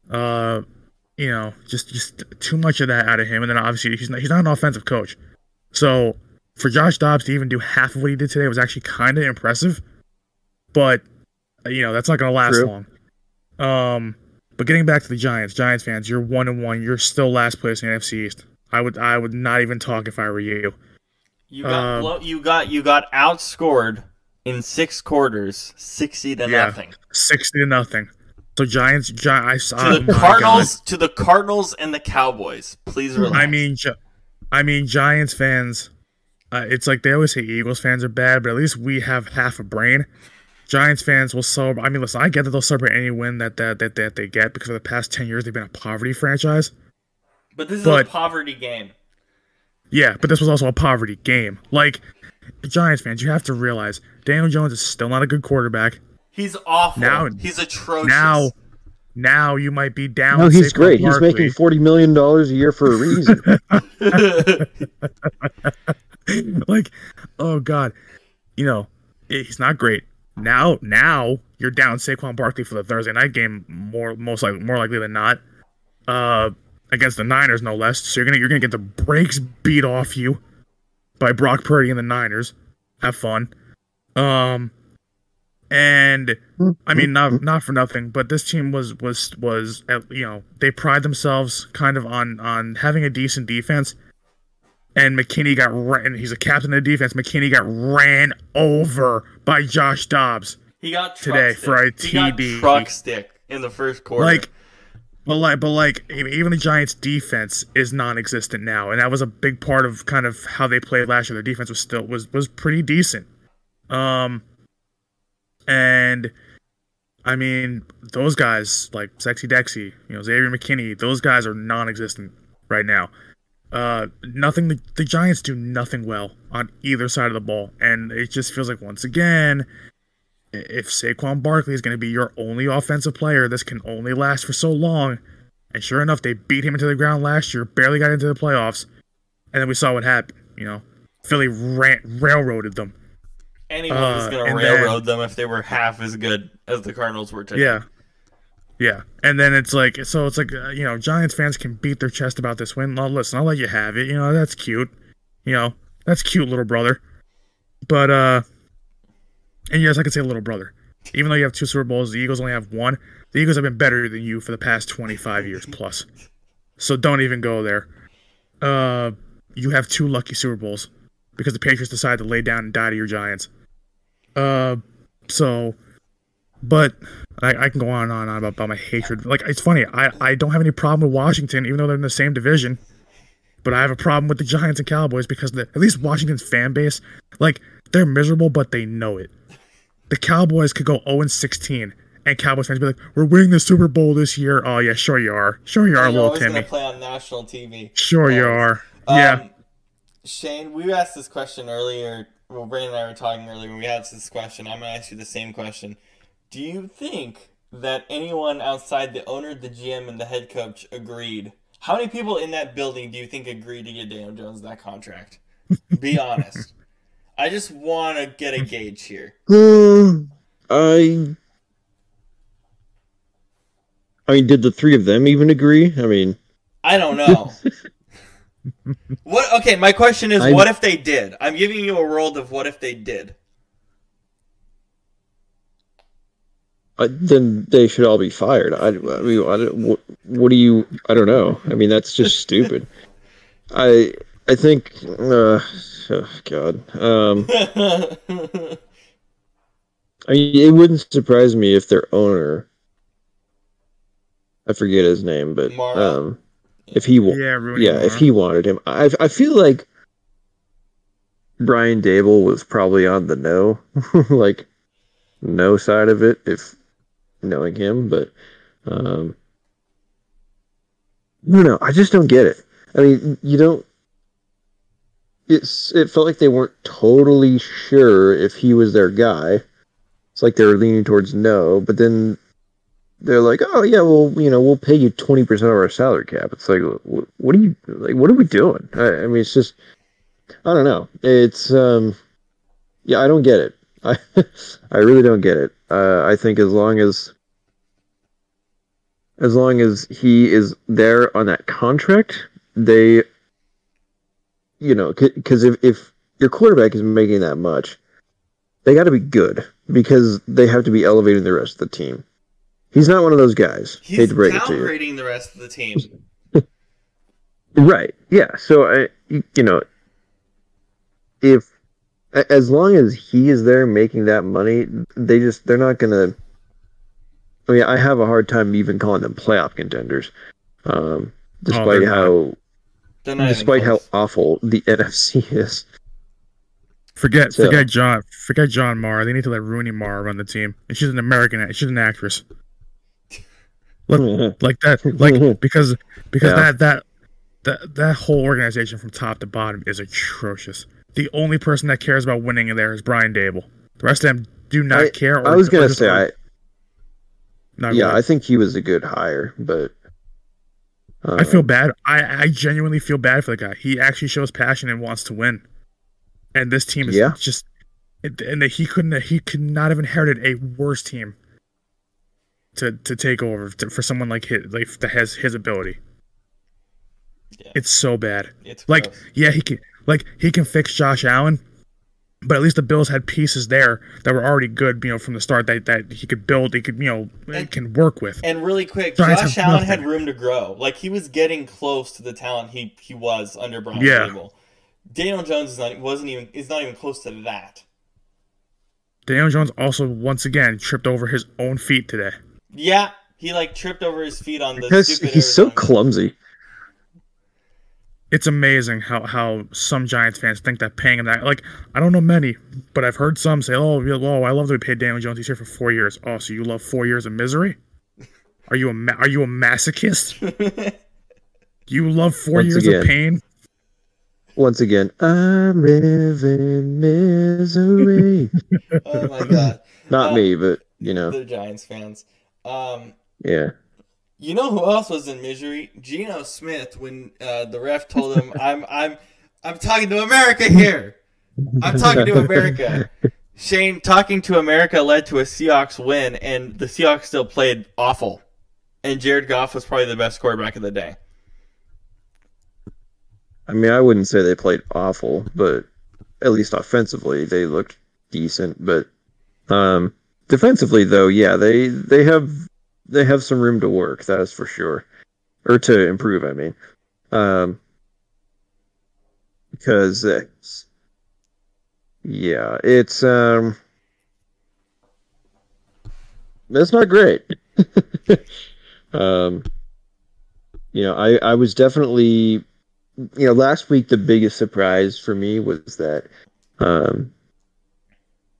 Uh, you know, just just too much of that out of him and then obviously he's not he's not an offensive coach. So, for Josh Dobbs to even do half of what he did today was actually kind of impressive. But you know that's not going to last True. long. Um, but getting back to the Giants, Giants fans, you're one and one. You're still last place in the NFC East. I would I would not even talk if I were you. You got Um, blow, you got you got outscored in six quarters, sixty to Yeah. nothing. Sixty to nothing. So Giants, Gi- I saw To oh the God. Cardinals, to the Cardinals and the Cowboys. Please relax. I mean, I mean Giants fans. Uh, it's like they always say Eagles fans are bad, but at least we have half a brain. Giants fans will celebrate. I mean, listen, I get that they'll celebrate any win that that that, that they get because for the past ten years they've been a poverty franchise. but this is but- a poverty game. Yeah, but this was also a poverty game. Like, Giants fans, you have to realize Daniel Jones is still not a good quarterback. He's awful. Now- He's atrocious. Now, now you might be down. No, he's great. He's making forty million dollars a year for a reason. like, oh god, you know, he's not great. Now, now you're down Saquon Barkley for the Thursday night game. More, most likely, more likely than not, uh, against the Niners, no less. So you're gonna you're gonna get the brakes beat off you by Brock Purdy and the Niners. Have fun. Um, and I mean, not not for nothing, but this team was was was you know they pride themselves kind of on on having a decent defense. And McKinney got ran. He's a captain of the defense. McKinney got ran over by Josh Dobbs. he got truck today stick. for a He got TD. truck stick in the first quarter. Like, but like, but like, even the Giants' defense is non-existent now, and that was a big part of kind of how they played last year. Their defense was still was was pretty decent. Um, and I mean, those guys like Sexy Dexy, you know, Xavier McKinney, those guys are non-existent right now. Uh, nothing. The, the Giants do nothing well on either side of the ball, and it just feels like once again, if Saquon Barkley is going to be your only offensive player, this can only last for so long. And sure enough, they beat him into the ground last year, barely got into the playoffs, and then we saw what happened. You know, Philly ran, railroaded them. Anyone was uh, gonna and railroad them if they were half as good as the Cardinals were today. Yeah. Yeah. And then it's like, so it's like, uh, you know, Giants fans can beat their chest about this win. Well, listen, I'll let you have it. You know, that's cute. You know, that's cute, little brother. But, uh, and yes, I could say little brother. Even though you have two Super Bowls, the Eagles only have one. The Eagles have been better than you for the past 25 years plus. So don't even go there. Uh, you have two lucky Super Bowls because the Patriots decided to lay down and die to your Giants. Uh, so, but I, I can go on and on and on about, about my hatred. Like it's funny, I, I don't have any problem with Washington, even though they're in the same division. But I have a problem with the Giants and Cowboys because the, at least Washington's fan base, like they're miserable, but they know it. The Cowboys could go 0 16, and Cowboys fans be like, "We're winning the Super Bowl this year." Oh yeah, sure you are. Sure you are, little Timmy. gonna play on national TV. Sure you are. yeah. Um, Shane, we asked this question earlier. Well, Brandon and I were talking earlier. When we asked this question. I'm gonna ask you the same question. Do you think that anyone outside the owner, the GM, and the head coach agreed? How many people in that building do you think agreed to get Daniel Jones that contract? Be honest. I just want to get a gauge here. I. I mean, did the three of them even agree? I mean, I don't know. what? Okay, my question is, I- what if they did? I'm giving you a world of what if they did. I, then they should all be fired. I, I mean, I don't, what, what do you? I don't know. I mean, that's just stupid. I I think. Uh, oh God. Um, I mean, it wouldn't surprise me if their owner. I forget his name, but Mara? um, if he wa- Yeah, yeah, if he wanted him, I I feel like Brian Daboll was probably on the no, like no side of it, if knowing him, but um, don't know. I just don't get it. I mean, you don't. It's it felt like they weren't totally sure if he was their guy. It's like they were leaning towards no, but then they're like, "Oh yeah, well, you know, we'll pay you twenty percent of our salary cap." It's like, what are you like? What are we doing? I, I mean, it's just, I don't know. It's um, yeah, I don't get it. I I really don't get it. Uh, I think as long as as long as he is there on that contract, they, you know, because if if your quarterback is making that much, they got to be good because they have to be elevating the rest of the team. He's not one of those guys. He's Hate to break it to downgrading the rest of the team. Right. Yeah. So I, you know, if as long as he is there making that money, they just they're not gonna. I mean, I have a hard time even calling them playoff contenders, um, despite they're how They're not even despite how awful the NFC is. Forget So- forget John forget John Mara. They need to let Rooney Mara run the team. And she's an American. She's an actress. Look like that. Like because because Yeah. that that that that whole organization from top to bottom is atrocious. The only person that cares about winning in there is Brian Daboll. The rest of them do not I, care. Or, I was gonna say, I yeah, really. I think he was a good hire, but uh, I feel bad. I, I genuinely feel bad for the guy. He actually shows passion and wants to win. And this team is Yeah. just, and and that he couldn't, he could not have inherited a worse team to to take over to, for someone like his, like that has his ability. Yeah. It's so bad. It's Like, gross. yeah, he can, like he can fix Josh Allen, but at least the Bills had pieces there that were already good, you know, from the start that that he could build, he could, you know, And- can work with. And really quick, Giants Josh Allen nothing. had room to grow. Like he was getting close to the talent he he was under Brian Yeah. Daboll. Daniel Jones is not wasn't even is not even close to that. Daniel Jones also once again tripped over his own feet today. Yeah, he like tripped over his feet on the because stupid he's so Arizona- clumsy. it's amazing how, how some Giants fans think that paying him that like I don't know many, but I've heard some say, "Oh, yeah, oh, I love that we paid Daniel Jones. He's here for four years. Oh, so you love four years of misery? Are you a ma- are you a masochist? You love four Once years again. of pain? Once again, I live in misery. oh my god, Not Uh, me, but you know, the Giants fans. Um, yeah. you know who else was in misery? Geno Smith when uh, the ref told him, "I'm I'm I'm talking to America here. I'm talking to America." Shane, talking to America led to a Seahawks win, and the Seahawks still played awful. And Jared Goff was probably the best quarterback of the day. I mean, I wouldn't say they played awful, but at least offensively they looked decent. But um, defensively, though, yeah, they they have they have some room to work. That is for sure, or to improve. I mean, um, because it's, yeah, it's um, it's not great. um, you know, I I was definitely you know, last week the biggest surprise for me was that um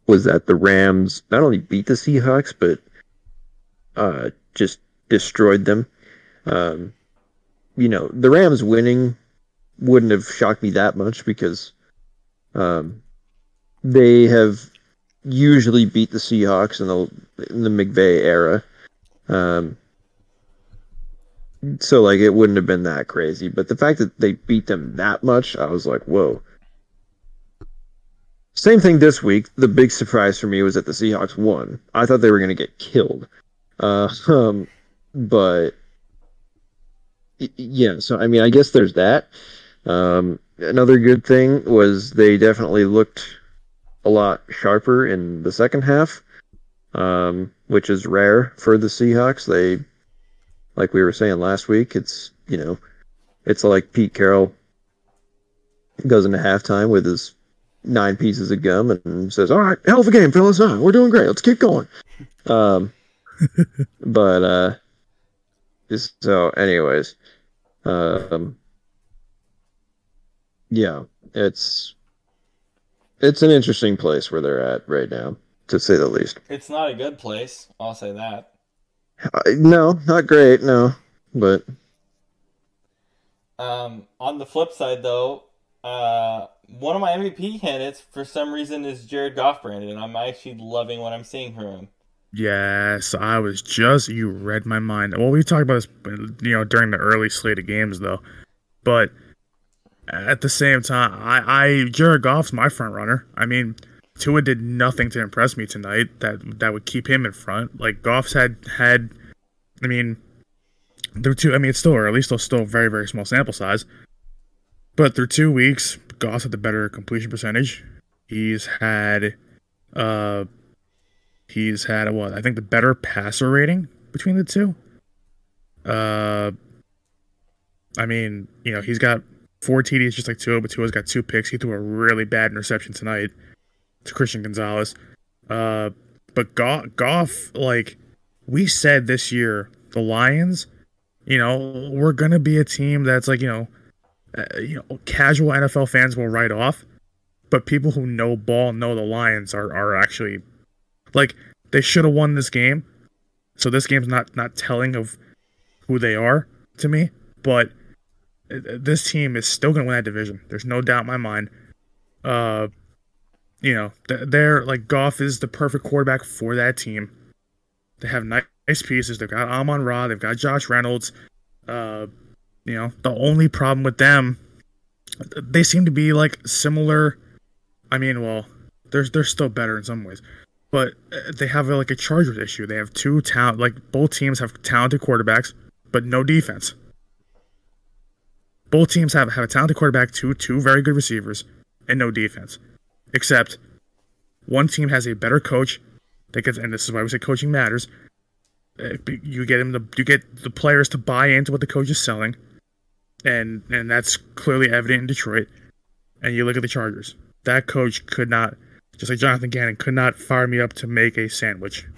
was that the Rams not only beat the Seahawks but uh just destroyed them. Um you know, the Rams winning wouldn't have shocked me that much because um they have usually beat the Seahawks in the in the McVay era. Um, so like it wouldn't have been that crazy, but the fact that they beat them that much, I was like, whoa. Same thing this week. The big surprise for me was that the Seahawks won. I thought they were going to get killed. Uh, um, but yeah, so I mean, I guess there's that. Um, another good thing was they definitely looked a lot sharper in the second half, um, which is rare for the Seahawks. They, like we were saying last week, it's you know, it's like Pete Carroll goes into halftime with his nine pieces of gum and says, "All right, hell of a game, fellas. Right, we're doing great. Let's keep going." Um, but uh, just so, anyways, um, yeah, it's it's an interesting place where they're at right now, to say the least. It's not a good place. I'll say that. Uh, no, not great. No, but um, on the flip side, though, uh, one of my MVP candidates for some reason is Jared Goff, Brandon. I'm actually loving what I'm seeing from him. Yes, I was just you read my mind. Well, we talked about this, you know, during the early slate of games, though. But at the same time, I, I Jared Goff's my front runner. I mean, Tua did nothing to impress me tonight that that would keep him in front. Like Goff's had had, I mean, they're two. I mean, it's still or early, still still very very small sample size. But through two weeks, Goff had the better completion percentage. He's had, uh, he's had what I think the better passer rating between the two. Uh, I mean, you know, he's got four TDs just like Tua, but Tua's got two picks. He threw a really bad interception tonight to Christian Gonzalez. Uh, but Goff, like we said this year, the Lions, you know, we're gonna be a team that's like you know uh, you know, casual NFL fans will write off, but people who know ball know the Lions are are actually like they should have won this game. So this game's not not telling of who they are to me, but uh, this team is still going to win that division. There's no doubt in my mind. Uh, you know, they're like Goff is the perfect quarterback for that team. They have nice pieces. They've got Amon Ra. They've got Josh Reynolds. Uh, you know, the only problem with them, they seem to be like similar. I mean, well, they're they're still better in some ways, but uh, they have like a Chargers issue. They have two talent, like both teams have talented quarterbacks, but no defense. Both teams have, have a talented quarterback, two two very good receivers, and no defense. Except one team has a better coach that gets, and this is why we say coaching matters. Uh, you get him to you get the players to buy into what the coach is selling and and that's clearly evident in Detroit. And you look at the Chargers. That coach could not, just like Jonathan Gannon, could not fire me up to make a sandwich.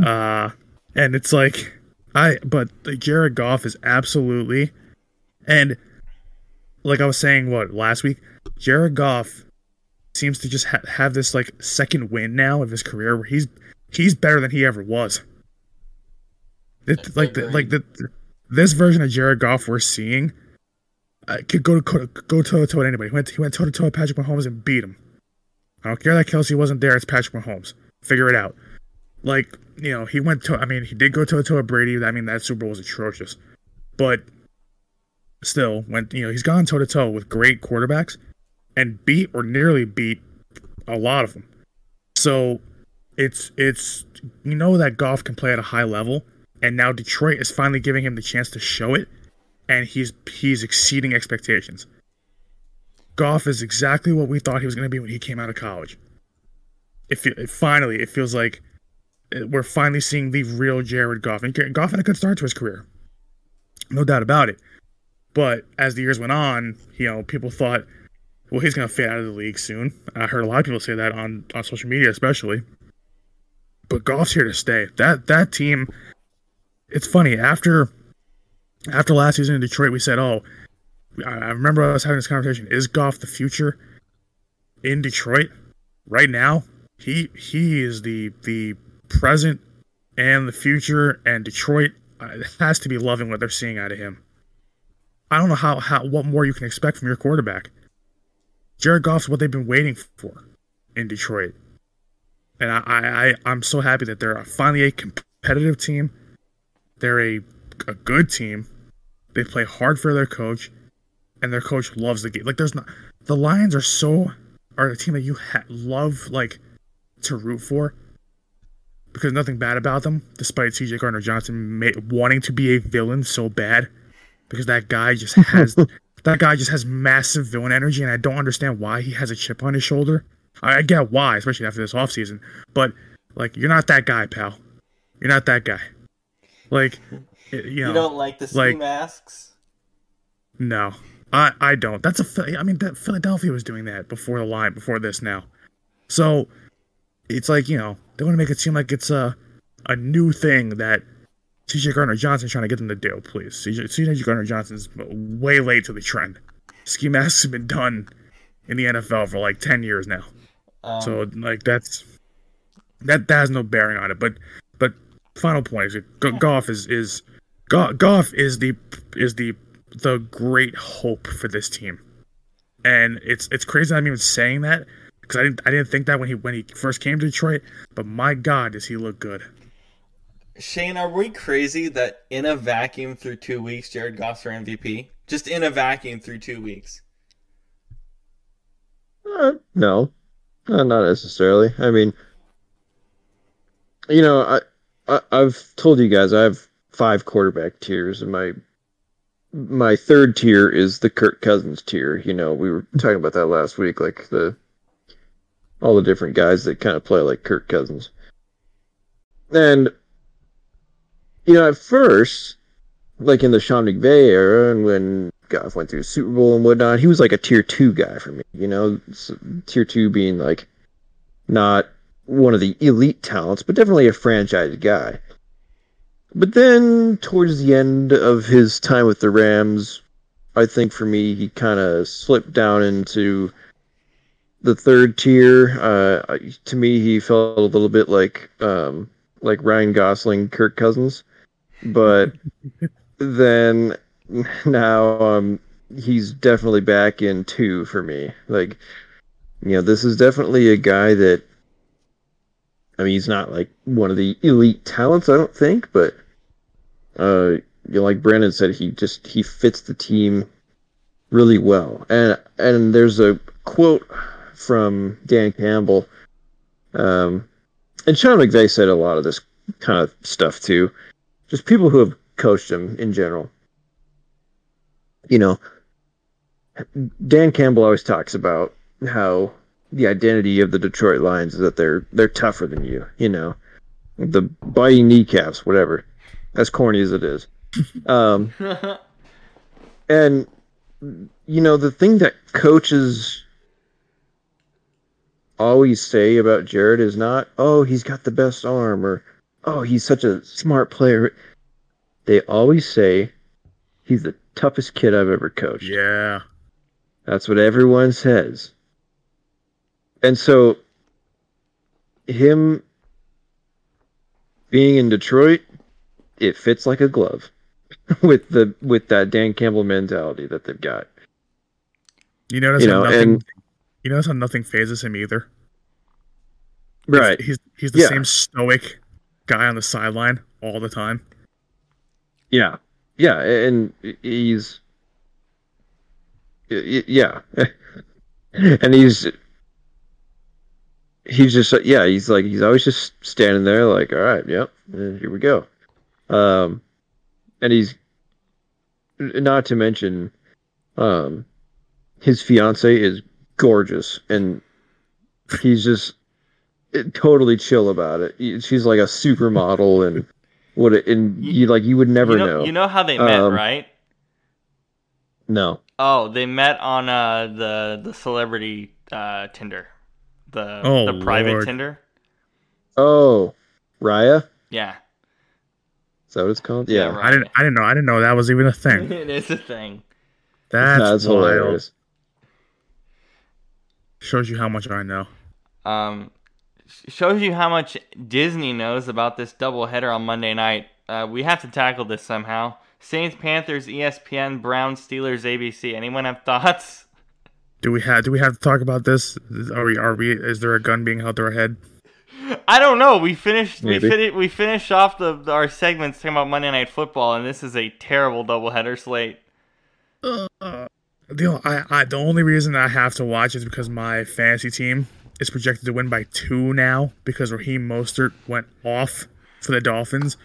Uh, and it's like I, but like, Jared Goff is absolutely, and like I was saying, what last week, Jared Goff seems to just ha- have this like second win now of his career where he's he's better than he ever was. It, like the, like the this version of Jared Goff we're seeing uh, could go to go toe to toe with anybody. He went he went toe to toe with Patrick Mahomes and beat him. I don't care that Kelce wasn't there. It's Patrick Mahomes. Figure it out. Like you know, he went to. I mean, he did go toe to toe with Brady. I mean, that Super Bowl was atrocious, but still, when you know he's gone toe to toe with great quarterbacks and beat or nearly beat a lot of them. So it's it's you know that Goff can play at a high level and now Detroit is finally giving him the chance to show it, and he's he's exceeding expectations. Goff is exactly what we thought he was going to be when he came out of college. It, it finally it feels like uh, we're finally seeing the real Jared Goff, and Goff had a good start to his career, no doubt about it. But as the years went on, you know, people thought, well, he's going to fade out of the league soon. I heard a lot of people say that on on social media, especially. But Goff's here to stay. That that team it's funny after after last season in Detroit, we said, "Oh, I remember was having this conversation. Is Goff the future in Detroit right now? He he is the the present and the future, and Detroit uh, has to be loving what they're seeing out of him. I don't know how, how what more you can expect from your quarterback. Jared Goff's what they've been waiting for in Detroit. and I, I I'm so happy that they're finally a competitive team. They're a a good team. They play hard for their coach, and their coach loves the game. Like there's not the Lions are so are a team that you ha- love like to root for because nothing bad about them, despite C.J. Gardner Johnson wanting to be a villain so bad, because that guy just has that guy just has massive villain energy, and I don't understand why he has a chip on his shoulder. I, I get why, especially after this offseason, but like you're not that guy, pal. You're not that guy. Like, you, know, You don't like the ski like- masks? no, I I don't. That's a I mean that Philadelphia was doing that before the line before this now, so it's like you know they want to make it seem like it's a a new thing that C.J. Gardner Johnson's trying to get them to do. Please, C.J. C.J. Gardner Johnson's way late to the trend. Ski masks have been done in the NFL for like ten years now, Um, so like that's that that has no bearing on it. But final point is that Goff is is Go- Goff is the is the the great hope for this team, and it's it's crazy that I'm even saying that because I didn't I didn't think that when he when he first came to Detroit, but my God, does he look good? Shane, are we crazy that in a vacuum through two weeks, Jared Goff's our MVP? Just in a vacuum through two weeks. Uh, no, uh, not necessarily. I mean, you know, I, I I've told you guys I have five quarterback tiers, and my my third tier is the Kirk Cousins tier. You know, we were talking about that last week, like the all the different guys that kind of play like Kirk Cousins, and you know, at first, like in the Sean McVay era, and when Goff went through Super Bowl and whatnot, he was like a tier two guy for me. You know, S tier two being like not one of the elite talents, but definitely a franchise guy. But then towards the end of his time with the Rams, I think for me he kind of slipped down into the third tier. Uh, to me, he felt a little bit like um, like Ryan Gosling, Kirk Cousins, but then now um he's definitely back in two for me. Like you know, this is definitely a guy that I mean he's not like one of the elite talents, I don't think, but uh you know, like Brandon said, he just he fits the team really well. And and there's a quote from Dan Campbell. Um and Sean McVay said a lot of this kind of stuff too. Just people who have coached him in general you know, Dan Campbell always talks about how the identity of the Detroit Lions is that they're they're tougher than you. You know, the biting kneecaps, whatever. As corny as it is, um, and you know the thing that coaches always say about Jared is not, oh, he's got the best arm or oh, he's such a smart player. They always say he's the toughest kid I've ever coached. Yeah, That's what everyone says. And so him being in Detroit, it fits like a glove with the with that Dan Campbell mentality that they've got. you notice You how know, nothing. and- you notice how nothing phases him either. Right. He's he's the Yeah. same stoic guy on the sideline all the time. Yeah. Yeah, and he's yeah. and he's he's just yeah, he's like he's always just standing there like, all right, yep, eh, here we go. Um and he's not to mention um his fiance is gorgeous and he's just eh, totally chill about it. She's like a supermodel and what it, and you like you would never you know, know. You know how they met, Um, right? No. Oh, they met on uh, the the celebrity uh, Tinder, the Oh, the private Lord. Tinder. Oh, Raya? Yeah, Is that what it's called? Yeah, Yeah. I didn't I didn't know I didn't know that was even a thing. it is a thing. That's, That's wild. hilarious. Shows you how much I know. Um, shows you how much Disney knows about this doubleheader on Monday night. Uh, we have to tackle this somehow. Saints, Panthers, ESPN, Browns, Steelers, ABC. Anyone have thoughts? Do we have do we have to talk about this? Are we are we is there a gun being held to our head? I don't know. We finished. Maybe. We finished. We finished off the, the- our segments talking about Monday Night Football, and this is a terrible doubleheader slate. Uh, the, o- I, I, the only reason I have to watch is because my fantasy team is projected to win by two now because Raheem Mostert went off for the Dolphins.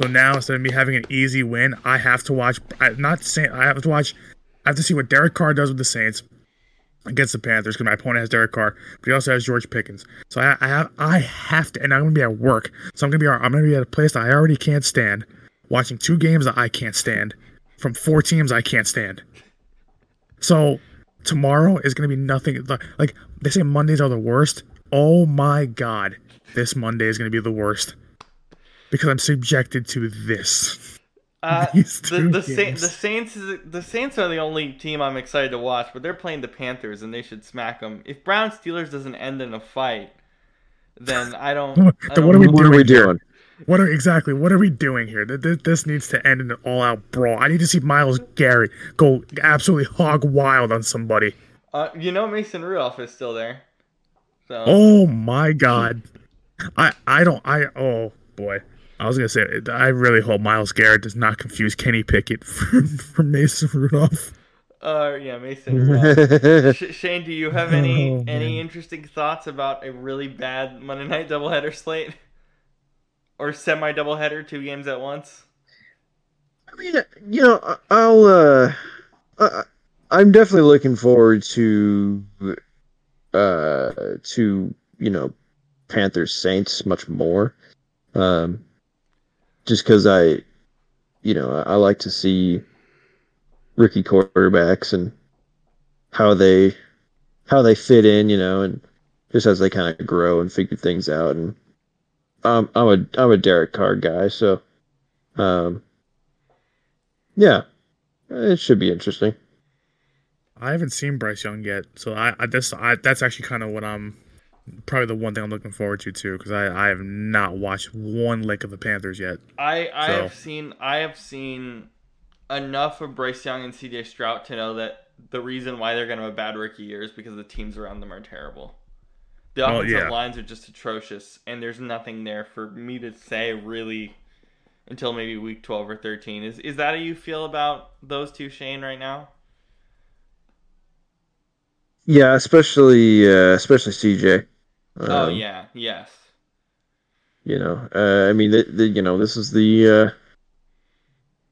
So now instead of me having an easy win, I have to watch. I, not saying I have to watch. I have to see what Derek Carr does with the Saints against the Panthers because my opponent has Derek Carr, but he also has George Pickens. So I, I have I have to, and I'm gonna be at work. So I'm gonna be I'm gonna be at a place that I already can't stand, watching two games that I can't stand from four teams I can't stand. So tomorrow is gonna be nothing like, like they say Mondays are the worst. Oh my god, this Monday is gonna be the worst because I'm subjected to this. Uh, the the, Sa- the Saints is, the Saints are the only team I'm excited to watch, but they're playing the Panthers and they should smack them. If Brown Steelers doesn't end in a fight, then I don't. Then I don't what are we What are we doing? What are exactly? What are we doing here? Th- th- This needs to end in an all-out brawl. I need to see Myles Garrett go absolutely hog wild on somebody. Uh, you know Mason Rudolph is still there. So Oh my god, I I don't I oh boy. I was gonna say I really hope Myles Garrett does not confuse Kenny Pickett for, for Mason Rudolph. uh, yeah, Mason Rudolph. Sh- Shane, do you have any Oh, any interesting thoughts about a really bad Monday night doubleheader slate, or semi doubleheader, two games at once? I mean, you know, I- I'll. Uh, I, I'm definitely looking forward to, uh, to you know, Panthers Saints much more. Um, just because I, you know, I, I like to see rookie quarterbacks and how they, how they fit in, you know, and just as they kind of grow and figure things out. And I'm I'm a I'm a Derek Carr guy, so. Um, yeah, it should be interesting. I haven't seen Bryce Young yet, so I, I this I, that's actually kind of what I'm probably the one thing I'm looking forward to too, because I I have not watched one lick of the Panthers yet. I I So- have seen I have seen enough of Bryce Young and C.J. Stroud to know that the reason why they're going to have a bad rookie year is because the teams around them are terrible. The Oh, offensive yeah. lines are just atrocious, and there's nothing there for me to say really until maybe week 12 or 13. Is is that how you feel about those two, Shane, right now? Yeah, especially uh, especially CJ. Oh Um, yeah, yes. You know, uh, I mean, the, the, you know, this is the uh,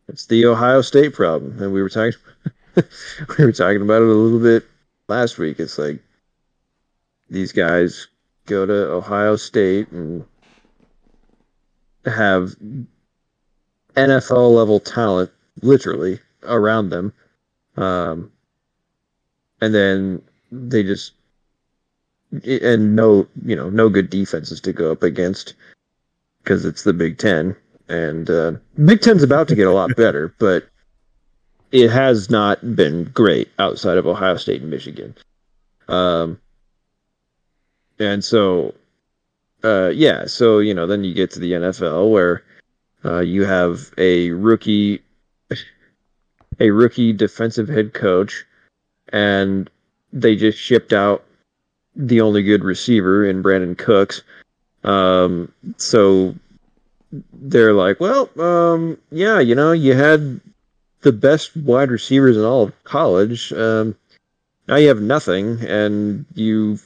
it's the Ohio State problem, and we were talking we were talking about it a little bit last week. It's like these guys go to Ohio State and have NFL level talent literally around them, um, and then they just and no you know no good defenses to go up against because it's the Big Ten and uh, Big Ten's about to get a lot better, but it has not been great outside of Ohio State and Michigan. Um, and so, uh, yeah, so you know, then you get to the NFL where uh, you have a rookie, a rookie defensive head coach, and they just shipped out the only good receiver in Brandin Cooks. Um, so they're like, well, um, yeah, you know, you had the best wide receivers in all of college. Um, now you have nothing, and you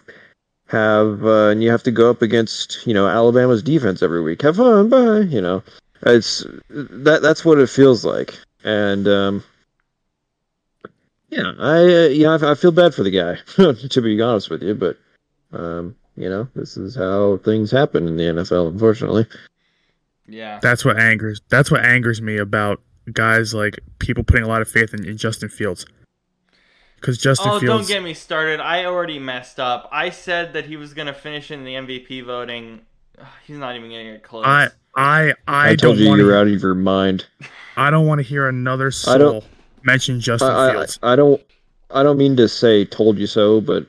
have uh, and you have to go up against you know Alabama's defense every week. Have fun, bye. You know, it's that that's what it feels like, and um, yeah, I uh, you know I, I feel bad for the guy to be honest with you, but um, you know this is how things happen in the NFL, unfortunately. Yeah. That's what angers. That's what angers me about guys like people putting a lot of faith in, in Justin Fields. Because Justin Oh, Fields, don't get me started. I already messed up. I said that he was going to finish in the MVP voting. Ugh, He's not even going to get close. I I I, I, told don't you want you're out of your mind. I don't want to hear another I don't- soul mention Justin I, I, Fields. I don't I don't mean to say "told you so," but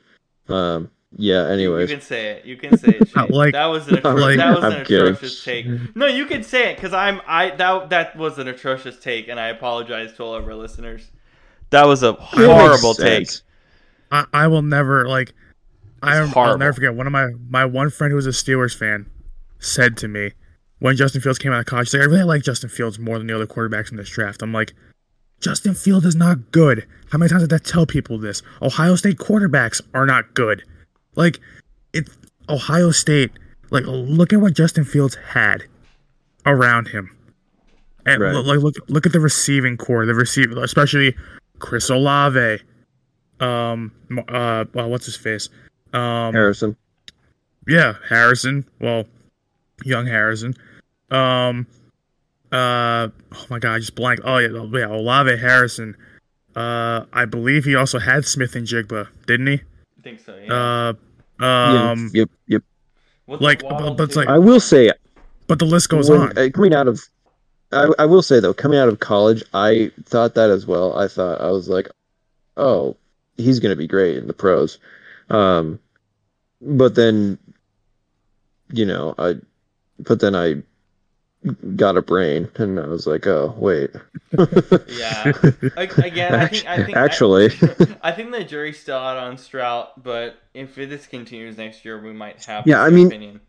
um, yeah. You- Anyways, You can say it. You can say it. Shane. Like- that was an, atro- like- that was an atrocious take. No, you can say it because I'm I that that was an atrocious take, and I apologize to all of our listeners. That was a horrible take. I, I will never like I, I'll never forget one of my my one friend who was a Steelers fan said to me when Justin Fields came out of college, he's like, I really like Justin Fields more than the other quarterbacks in this draft. I'm like, Justin Fields is not good. How many times did I tell people this? Ohio State quarterbacks are not good. Like, it Ohio State. Like, look at what Justin Fields had around him, and Right. like look look at the receiving core, the receiver, especially Chris Olave. Um, uh, well, what's his face? Um, Harrison. yeah, Harrison. Well, young Harrison. Um, uh, oh my God, I just blanked. Oh yeah, yeah, Olave Harrison. Uh, I believe he also had Smith-Njigba, didn't he? I think so. Yeah. Uh, um, Yes, yep, yep. With like, Waddle, but it's like- I will say, but the list goes when- on. uh, coming out of, I, I will say though, coming out of college, I thought that as well. I thought I was like, oh, he's gonna be great in the pros, um, but then, you know, I, but then I got a brain, and I was like, oh wait, Yeah. Again, I think I think actually, I think the jury's still out on Stroud, but if this continues next year, we might have. Yeah, a I mean- opinion.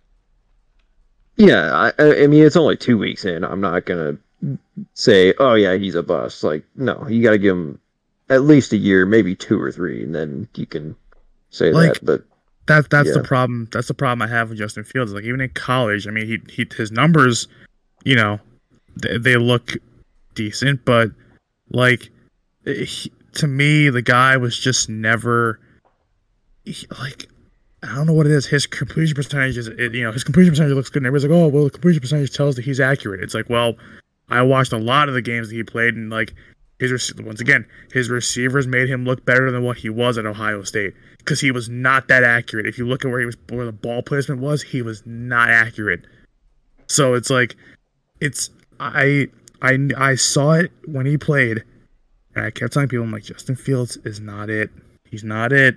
yeah, I, I I mean, it's only two weeks in. I'm not gonna say, oh yeah, he's a bust. Like, no, you got to give him at least a year, maybe two or three, and then you can say Like, that. But That that's the problem. That's the problem I have with Justin Fields. Like even in college, I mean, he he his numbers, you know, they, they look decent, but like eh, he, to me, the guy was just never he, like. I don't know what it is. His completion percentage is, it, you know, his completion percentage looks good. And everybody's like, oh, well, the completion percentage tells that he's accurate. It's like, well, I watched a lot of the games that he played, and like his once again, his receivers made him look better than what he was at Ohio State because he was not that accurate. If you look at where he was, where the ball placement was, he was not accurate. So it's like, it's I I I saw it when he played, and I kept telling people, I'm like, Justin Fields is not it. He's not it.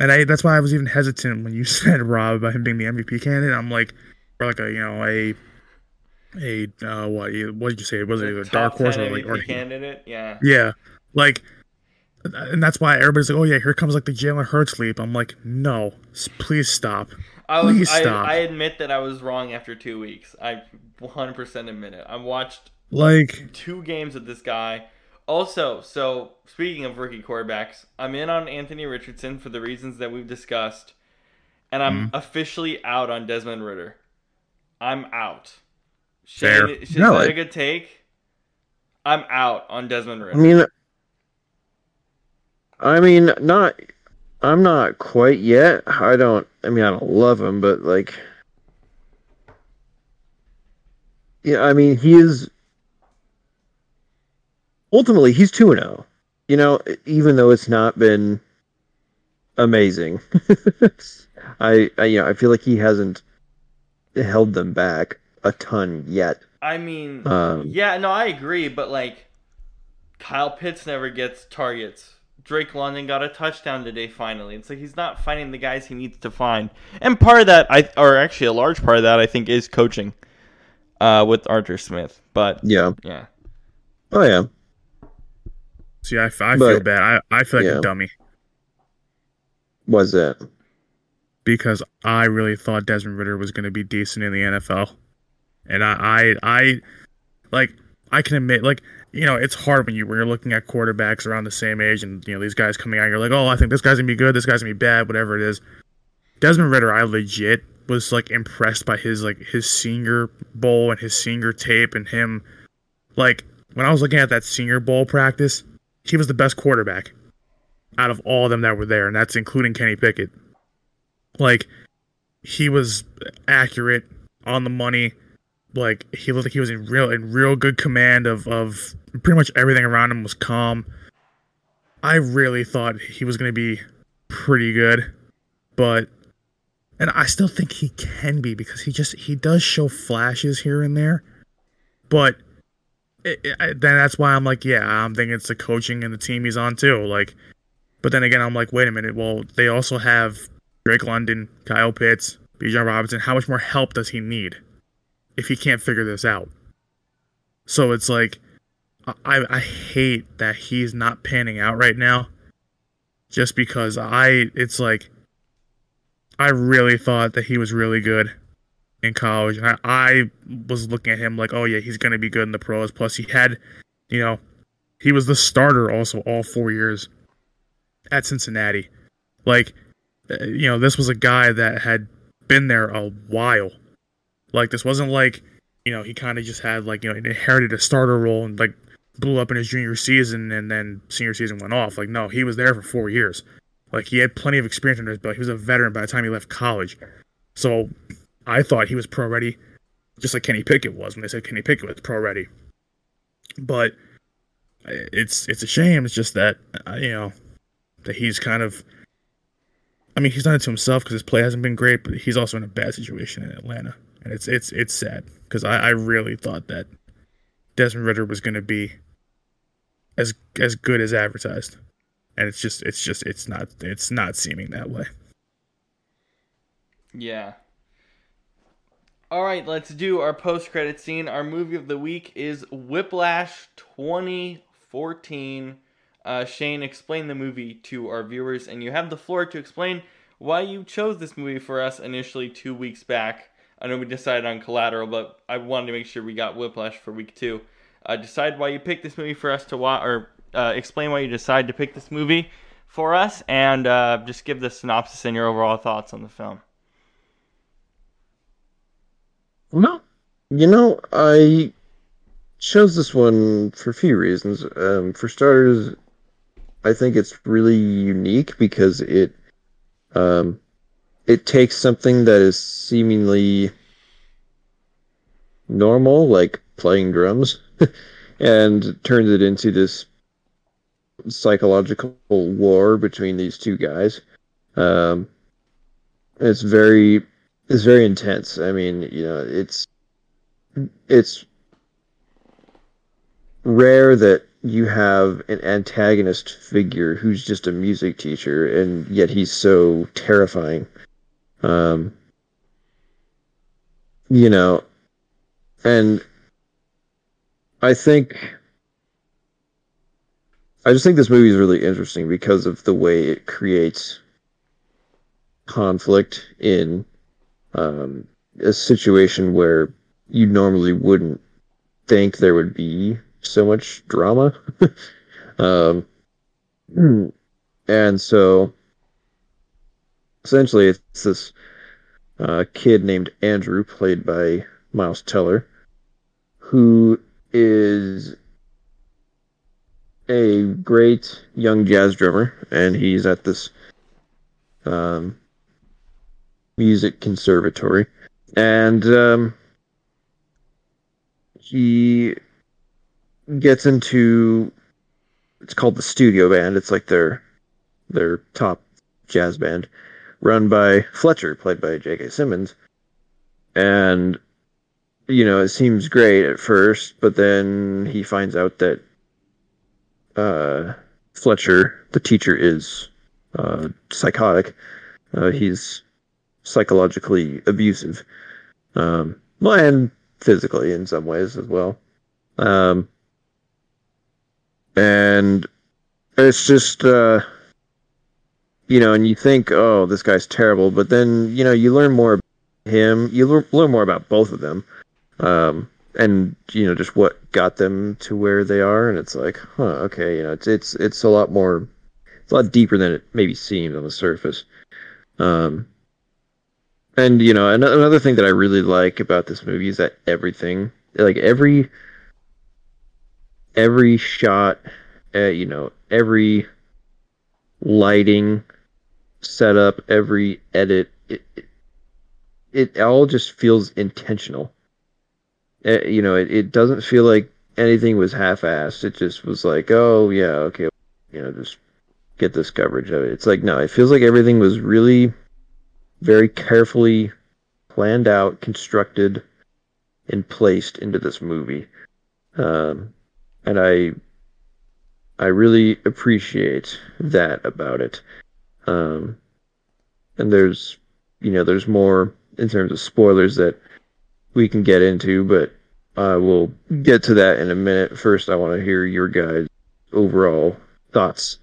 And I that's why I was even hesitant when you said Rob about him being the MVP candidate. I'm like, or like a you know a a uh, what what did you say? Was it a dark horse or like or candidate? Yeah. yeah, like, and that's why everybody's like, "Oh yeah, here comes like the Jalen Hurts leap." I'm like, no, please stop. I was. Please I, stop. I admit that I was wrong after two weeks. I 100% admit it. I watched Like, two games of this guy. Also, so speaking of rookie quarterbacks, I'm in on Anthony Richardson for the reasons that we've discussed, and I'm Mm-hmm. officially out on Desmond Ridder. I'm out. Fair. Shane, is No, that I- a good take? I'm out on Desmond Ridder. I mean, I mean, not. I'm not quite yet. I don't. I mean, I don't love him, but like, yeah. I mean, he is. Ultimately, he's two and zero. You know, even though it's not been amazing, I, I you know I feel like he hasn't held them back a ton yet. I mean, Um, yeah, no, I agree, but like, Kyle Pitts never gets targets. Drake London got a touchdown today. Finally, it's like he's not finding the guys he needs to find, and part of that, I or actually a large part of that, I think, is coaching, uh, with Arthur Smith. But Yeah. yeah, Oh yeah. see, I But- feel bad. I, I feel like yeah. a dummy Was that? because I really thought Desmond Ridder was going to be decent in the NFL, and I, I, I, like, I can admit, like, you know, it's hard when you when you're looking at quarterbacks around the same age, and you know these guys coming out, you're like, oh, I think this guy's gonna be good, this guy's gonna be bad, whatever it is. Desmond Ridder, I legit was like impressed by his like his senior bowl and his senior tape and him like when I was looking at that senior bowl practice, he was the best quarterback out of all of them that were there, and that's including Kenny Pickett. Like he was accurate on the money. Like he looked like he was in real in real good command of of pretty much everything around him was calm. I really thought he was going to be pretty good, but and I still think he can be because he just he does show flashes here and there, but it, it, then that's why I'm like, yeah, I'm thinking it's the coaching and the team he's on too. Like, but then again, I'm like, wait a minute. Well, they also have Drake London, Kyle Pitts, Bijan Robinson. How much more help does he need if he can't figure this out? So it's like, I I hate that he's not panning out right now, just because I it's like I really thought that he was really good in college. And I, I was looking at him like, oh yeah, he's gonna be good in the pros. Plus, he had, you know, he was the starter also all four years at Cincinnati. Like, uh, you know, this was a guy that had been there a while. Like, this wasn't like, you know, he kind of just had like, you know, inherited a starter role and like blew up in his junior season and then senior season went off. Like, no, he was there for four years. Like, he had plenty of experience under his belt. He was a veteran by the time he left college. So, I thought he was pro ready, just like Kenny Pickett was when they said Kenny Pickett was pro ready. But it's it's a shame. It's just that uh, you know that he's kind of. I mean, he's done it to himself because his play hasn't been great, but he's also in a bad situation in Atlanta, and it's it's it's sad because I, I really thought that Desmond Ridder was going to be as as good as advertised, and it's just it's just it's not it's not seeming that way. Yeah. All right, let's do our post credit scene. Our movie of the week is Whiplash 2014. Uh, Shane, explain the movie to our viewers, and you have the floor to explain why you chose this movie for us initially two weeks back. I know we decided on Collateral, but I wanted to make sure we got Whiplash for week two. Uh, decide why you picked this movie for us to watch, or uh, explain why you decided to pick this movie for us, and uh, just give the synopsis and your overall thoughts on the film. Well, you know, I chose this one for a few reasons. Um, for starters, I think it's really unique because it um, it takes something that is seemingly normal, like playing drums, and turns it into this psychological war between these two guys. Um, it's very it's very intense. I mean, you know, it's it's rare that you have an antagonist figure who's just a music teacher and yet he's so terrifying. Um you know, and I think I just think this movie is really interesting because of the way it creates conflict in um, a situation where you normally wouldn't think there would be so much drama. um, and so essentially, it's this uh, kid named Andrew, played by Miles Teller, who is a great young jazz drummer, and he's at this um, music conservatory, and um, he gets into it's called the studio band. It's like their their top jazz band, run by Fletcher, played by J.K. Simmons, and you know it seems great at first, but then he finds out that uh, Fletcher, the teacher, is uh, psychotic. Uh, he's psychologically abusive, um, and physically in some ways as well. Um, and it's just, uh, you know, and you think, oh, this guy's terrible, but then you know you learn more about him. You learn, learn more about both of them, um, and you know just what got them to where they are. And it's like, huh, okay, you know, it's it's it's a lot more, it's a lot deeper than it maybe seems on the surface. Um, and you know, another thing that I really like about this movie is that everything, like every every shot, uh, you know, every lighting setup, every edit, it, it, it all just feels intentional. Uh, you know, it, it doesn't feel like anything was half-assed. It just was like, oh yeah, okay, you know, just get this coverage of it. It's like no, it feels like everything was really very carefully planned out, constructed, and placed into this movie. Um, and I I really appreciate that about it. Um, and there's you know there's more in terms of spoilers that we can get into, but I will get to that in a minute. First, I want to hear your guys' overall thoughts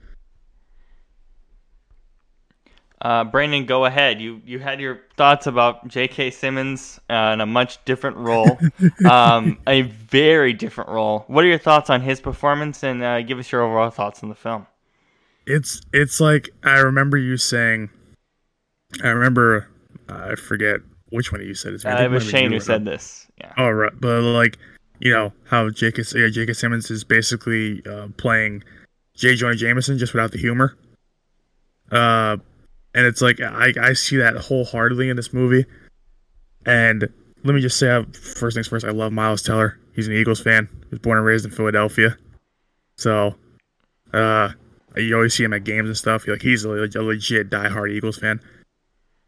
Uh, Brandon, go ahead. You you had your thoughts about J.K. Simmons uh, in a much different role, um, a very different role. What are your thoughts on his performance, and uh, give us your overall thoughts on the film? It's it's like I remember you saying. I remember I forget which one of you said it. Uh, it was Shane who said this. Yeah. Oh right, but like you know how J.K. Yeah, J.K. Simmons is basically uh, playing J. Jonah Jameson just without the humor. Uh, and it's like I I see that wholeheartedly in this movie. And let me just say, uh, first things first, I love Miles Teller. He's an Eagles fan. He was born and raised in Philadelphia, so uh, you always see him at games and stuff. Like he's a, a legit diehard Eagles fan.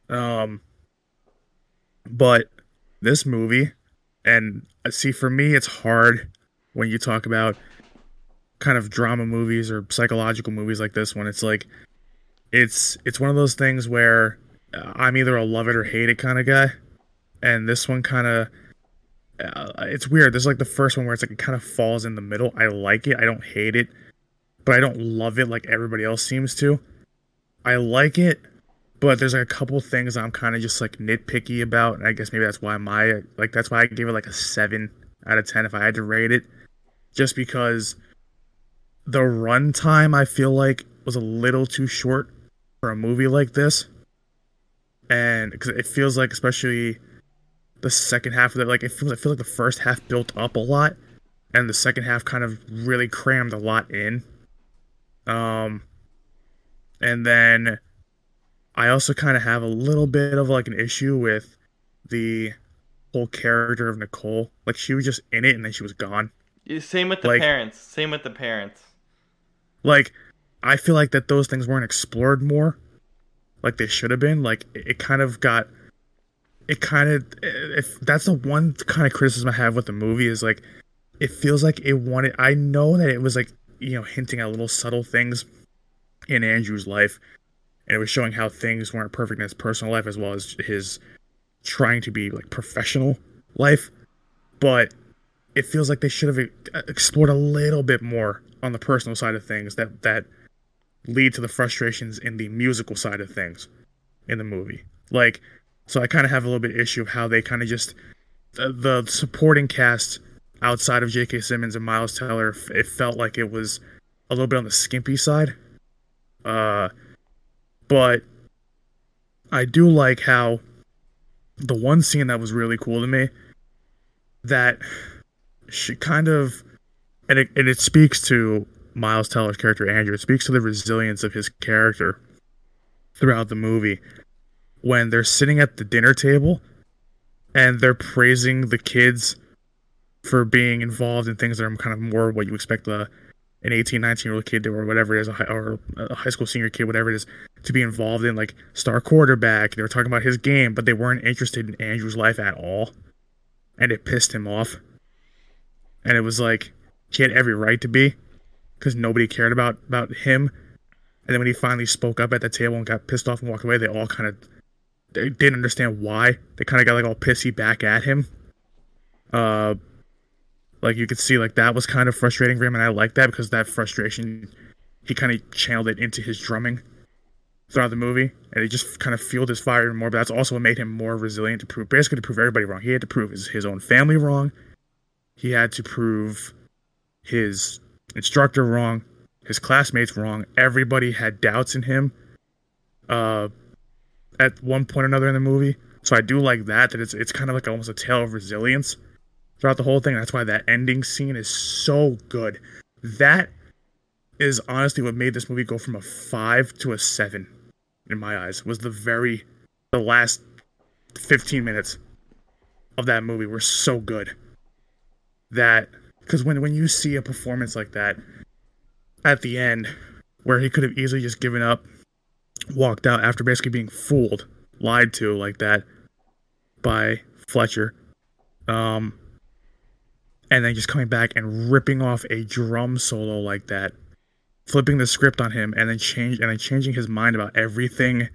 Um, but this movie, and uh, see, for me, it's hard when you talk about kind of drama movies or psychological movies like this one. It's like it's it's one of those things where uh, I'm either a love it or hate it kind of guy, and this one kind of uh, it's weird. This is like the first one where it's like it kind of falls in the middle. I like it. I don't hate it, but I don't love it like everybody else seems to. I like it, but there's like a couple things I'm kind of just like nitpicky about. And I guess maybe that's why my like that's why I gave it like a seven out of ten if I had to rate it, just because the runtime I feel like was a little too short for a movie like this, and because it feels like especially the second half of it, like it feels I feel like the first half built up a lot, and the second half kind of really crammed a lot in. Um, and then I also kind of have a little bit of like an issue with the whole character of Nicole. Like she was just in it and then she was gone. Same with the like, parents. Same with the parents. Like I feel like that those things weren't explored more, like they should have been. Like it kind of got, it kind of if that's the one kind of criticism I have with the movie is like, it feels like it wanted. I know that it was like you know hinting at little subtle things in Andrew's life, and it was showing how things weren't perfect in his personal life as well as his trying to be like professional life, but it feels like they should have explored a little bit more on the personal side of things that that lead to the frustrations in the musical side of things in the movie. Like, so I kind of have a little bit issue of how they kind of just the, the supporting cast outside of J.K. Simmons and Miles Teller. It felt like it was a little bit on the skimpy side. Uh, but I do like how the one scene that was really cool to me that she kind of and it, and it speaks to Miles Teller's character Andrew. It speaks to the resilience of his character throughout the movie when they're sitting at the dinner table and they're praising the kids for being involved in things that are kind of more what you expect a an 18 19 year old kid or whatever it is or a high school senior kid whatever it is to be involved in like star quarterback they were talking about his game but they weren't interested in andrew's life at all and it pissed him off and it was like he had every right to be because nobody cared about about him. And then when he finally spoke up at the table and got pissed off and walked away, they all kind of they didn't understand why. They kind of got like all pissy back at him. Uh, like you could see, like that was kind of frustrating for him, and I like that because that frustration, he kind of channeled it into his drumming throughout the movie, and it just kind of fueled his fire more. But that's also what made him more resilient to prove, basically, to prove everybody wrong. He had to prove his, his own family wrong. He had to prove his instructor wrong, his classmates wrong. Everybody had doubts in him. Uh, at one point or another in the movie. So I do like that. That it's it's kind of like almost a tale of resilience throughout the whole thing. That's why that ending scene is so good. That is honestly what made this movie go from a five to a seven in my eyes. Was the very the last fifteen minutes of that movie were so good that because when when you see a performance like that at the end, where he could have easily just given up, walked out after basically being fooled, lied to like that by Fletcher, um, and then just coming back and ripping off a drum solo like that, flipping the script on him, and then change and then changing his mind about everything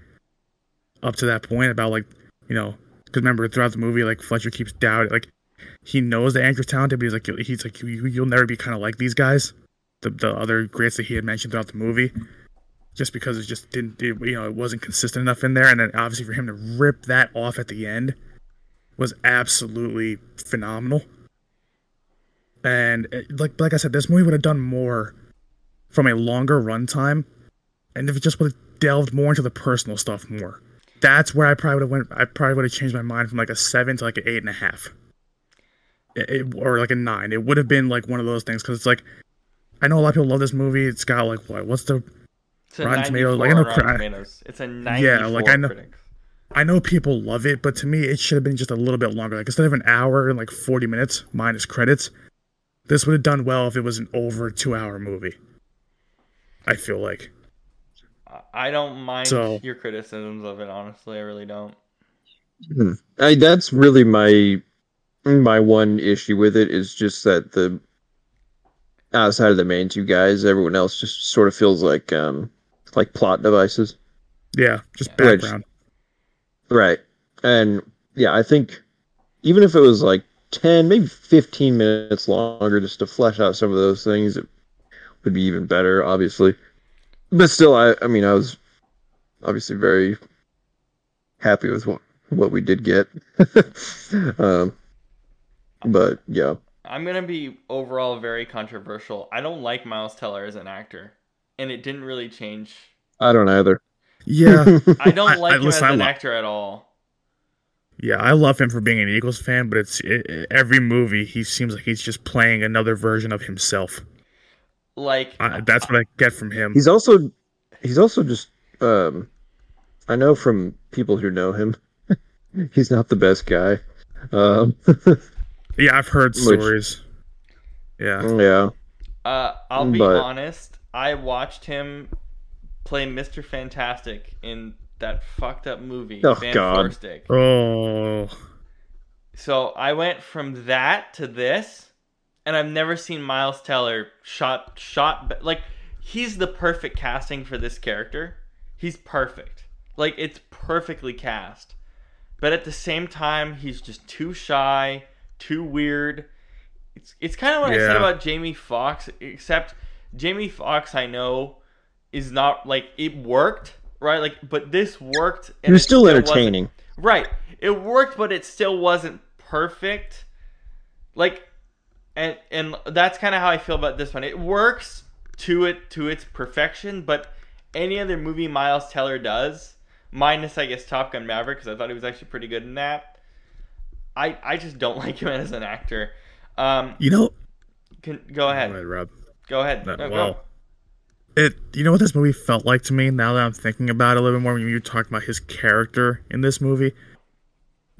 up to that point about like you know because remember throughout the movie like Fletcher keeps doubting like he knows that Andrew's talented, but he's like he's like you, will never be kind of like these guys, the the other greats that he had mentioned throughout the movie. just because it just didn't, it, you know, it wasn't consistent enough in there. And then obviously for him to rip that off at the end was absolutely phenomenal. And uh, like like I said, this movie would have done more from a longer runtime, and if it just would have delved more into the personal stuff more. That's where I probably would have went. I probably would have changed my mind from like a seven to like an eight and a half, It- it- or like a nine. It would have been like one of those things because it's like I know a lot of people love this movie. It's got like what? What's the? It's Rotten 94 Tomatoes, like, I know Rotten Tomatoes. It's a 94 like, I know- critics. I know people love it, but to me, it should have been just a little bit longer. Like instead of an hour and like forty minutes minus credits, this would have done well if it was an over two hour movie. I feel like. I don't mind So- your criticisms of it, honestly. I really don't. Hmm. I, that's really my my one issue with it is just that the outside of the main two guys, everyone else just sort of feels like um like plot devices. Yeah, just Which- background. Right. And yeah, I think even if it was like 10, maybe 15 minutes longer just to flesh out some of those things, it would be even better, obviously. But still, I, I mean, I was obviously very happy with what, what we did get. um, but yeah. I'm gonna be overall very controversial. I don't like Miles Teller as an actor, and it didn't really change. I don't either. Yeah, I don't like I- him listen, as I an lo- actor at all. Yeah, I love him for being an Eagles fan, but it's it, it- every movie he seems like he's just playing another version of himself. Like, I, that's what I get from him. He's also he's also just um I know from people who know him he's not the best guy. Um Yeah, I've heard Which- stories. Yeah, yeah. uh, I'll be But- honest. I watched him play Mr. Fantastic in that fucked up movie, Oh, Van God. Forstig. Oh, So I went from that to this, and I've never seen Miles Teller shot shot like he's the perfect casting for this character. He's perfect. Like it's perfectly cast. But at the same time, he's just too shy, too weird. It's it's kind of what I said about Jamie Foxx, except Jamie Foxx I know is not like it worked, right? Like but this worked and He was it still wasn't- entertaining. Right. It worked, but it still wasn't perfect. Like, and and that's kind of how I feel about this one. It works to it to its perfection, but any other movie Miles Teller does, minus I guess Top Gun Maverick, because I thought he was actually pretty good in that. I I just don't like him as an actor. Um, you know, can, go ahead. Go ahead, Rob. Go ahead. That- No, go. It. You know what this movie felt like to me. Now that I'm thinking about it a little bit more, when you talked about his character in this movie,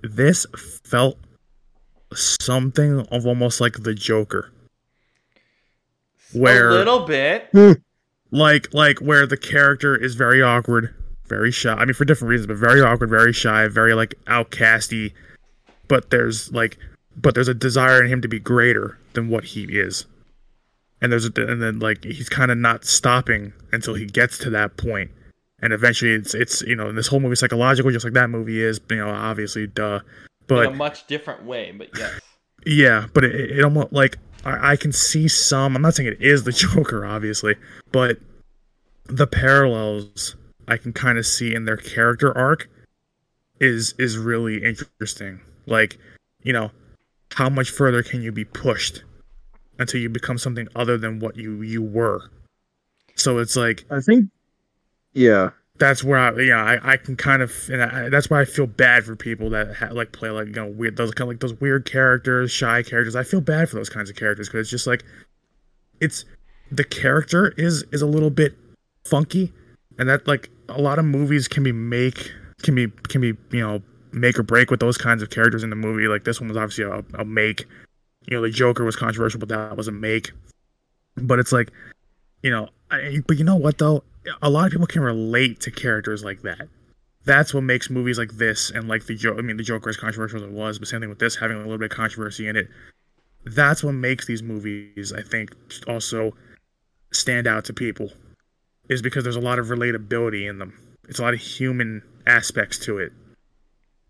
this felt something of almost like the Joker, where a little bit. like like where the character is very awkward, very shy. I mean, for different reasons, but very awkward, very shy, very like outcasty. But there's like, but there's a desire in him to be greater than what he is, and there's a, and then like he's kind of not stopping until he gets to that point, and eventually it's it's you know this whole movie psychological, just like that movie is. You know, obviously, duh. But in a much different way, but yes. yeah, but it, it almost like I, I can see some. I'm not saying it is the Joker, obviously, but the parallels I can kind of see in their character arc is is really interesting. Like, you know, how much further can you be pushed until you become something other than what you you were? So it's like I think yeah. that's where I yeah I, I can kind of and I, that's why I feel bad for people that ha, like play like you know weird those kind of like those weird characters shy characters I feel bad for those kinds of characters because it's just like it's the character is is a little bit funky and that like a lot of movies can be make can be can be you know make or break with those kinds of characters in the movie like this one was obviously a, a make you know the Joker was controversial but that was a make. But it's like you know I, but you know what though? A lot of people can relate to characters like that. That's what makes movies like this and like the joke i mean the joker is controversial as it was but same thing with this having a little bit of controversy in it. That's what makes these movies i think also stand out to people is because there's a lot of relatability in them. It's a lot of human aspects to it.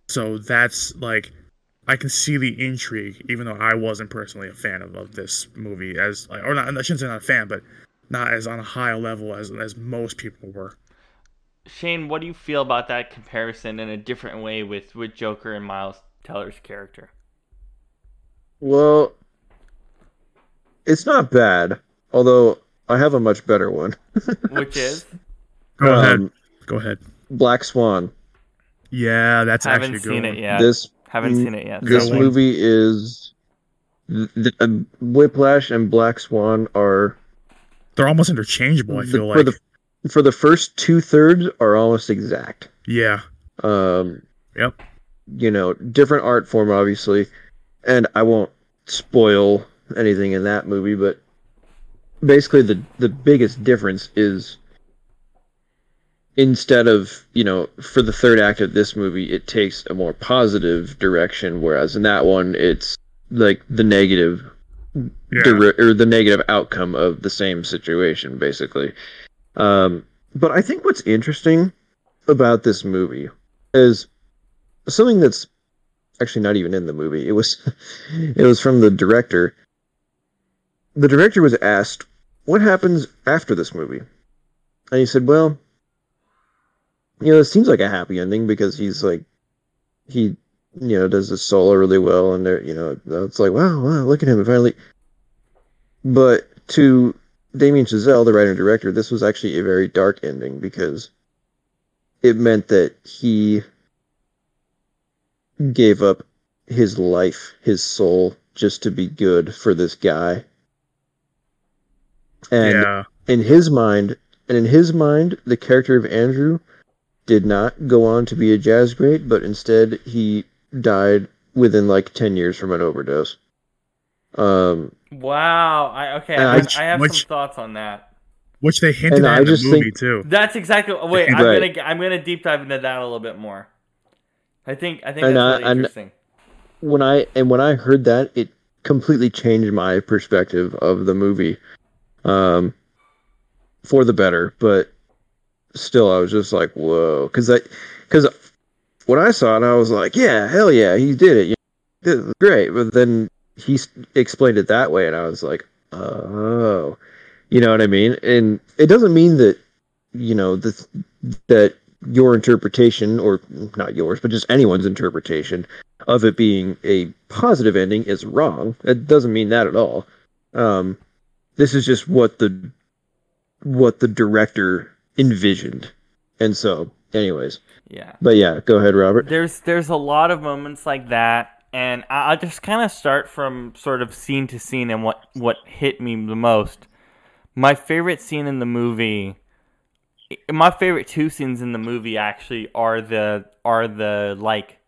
So that's like I can see the intrigue, even though I wasn't personally a fan of, of this movie. As like, or not, I shouldn't say not a fan, but not as on a high level as as most people were. Shane, what do you feel about that comparison in a different way with with Joker and Miles Teller's character? Well, it's not bad, although I have a much better one. Which is Go ahead. Um, Go ahead. Black Swan. Yeah, that's haven't actually a good seen it yet. This haven't mm, seen it yet. this one. movie is th- th- uh, Whiplash and Black Swan are They're almost interchangeable. I the- feel for like. the for the first two thirds are almost exact. yeah. Um, Yep. you know, different art form, obviously, and I won't spoil anything in that movie, but basically the the biggest difference is instead of you know for the third act of this movie it takes a more positive direction whereas in that one it's like the negative Yeah. or the negative outcome of the same situation basically. Um but i think what's interesting about this movie is something that's actually not even in the movie. It was it was from the director. The director was asked what happens after this movie? And he said well you know it seems like a happy ending because he's like he you know does his solo really well and they're you know it's like wow wow look at him finally but to Damien Chazelle, the writer and director, this was actually a very dark ending because it meant that he gave up his life, his soul, just to be good for this guy. And yeah. in his mind, and in his mind, the character of Andrew did not go on to be a jazz great, but instead he died within like 10 years from an overdose. Um, Wow. I okay. I, I- have, I have which- some thoughts on that. Which they hinted And at I in the just movie think- too. That's exactly. Wait, I'm Right. gonna I'm gonna deep dive into that a little bit more. I think I think And that's I- really and- interesting. when I and when I heard that, it completely changed my perspective of the movie, um, for the better. But still, I was just like, whoa, because I, because when I saw it, I was like, yeah, hell yeah, he did it, this great. But then he explained it that way, and I was like, oh, you know what I mean? And it doesn't mean that, you know, that that your interpretation or not yours, but just anyone's interpretation of it being a positive ending is wrong. It doesn't mean that at all. Um, this is just what the what the director envisioned, and so, anyways. Yeah. But yeah, go ahead, Robert. There's there's a lot of moments like that, and I- I'll just kind of start from sort of scene to scene and what what hit me the most. My favorite scene in the movie, my favorite two scenes in the movie actually are the are the like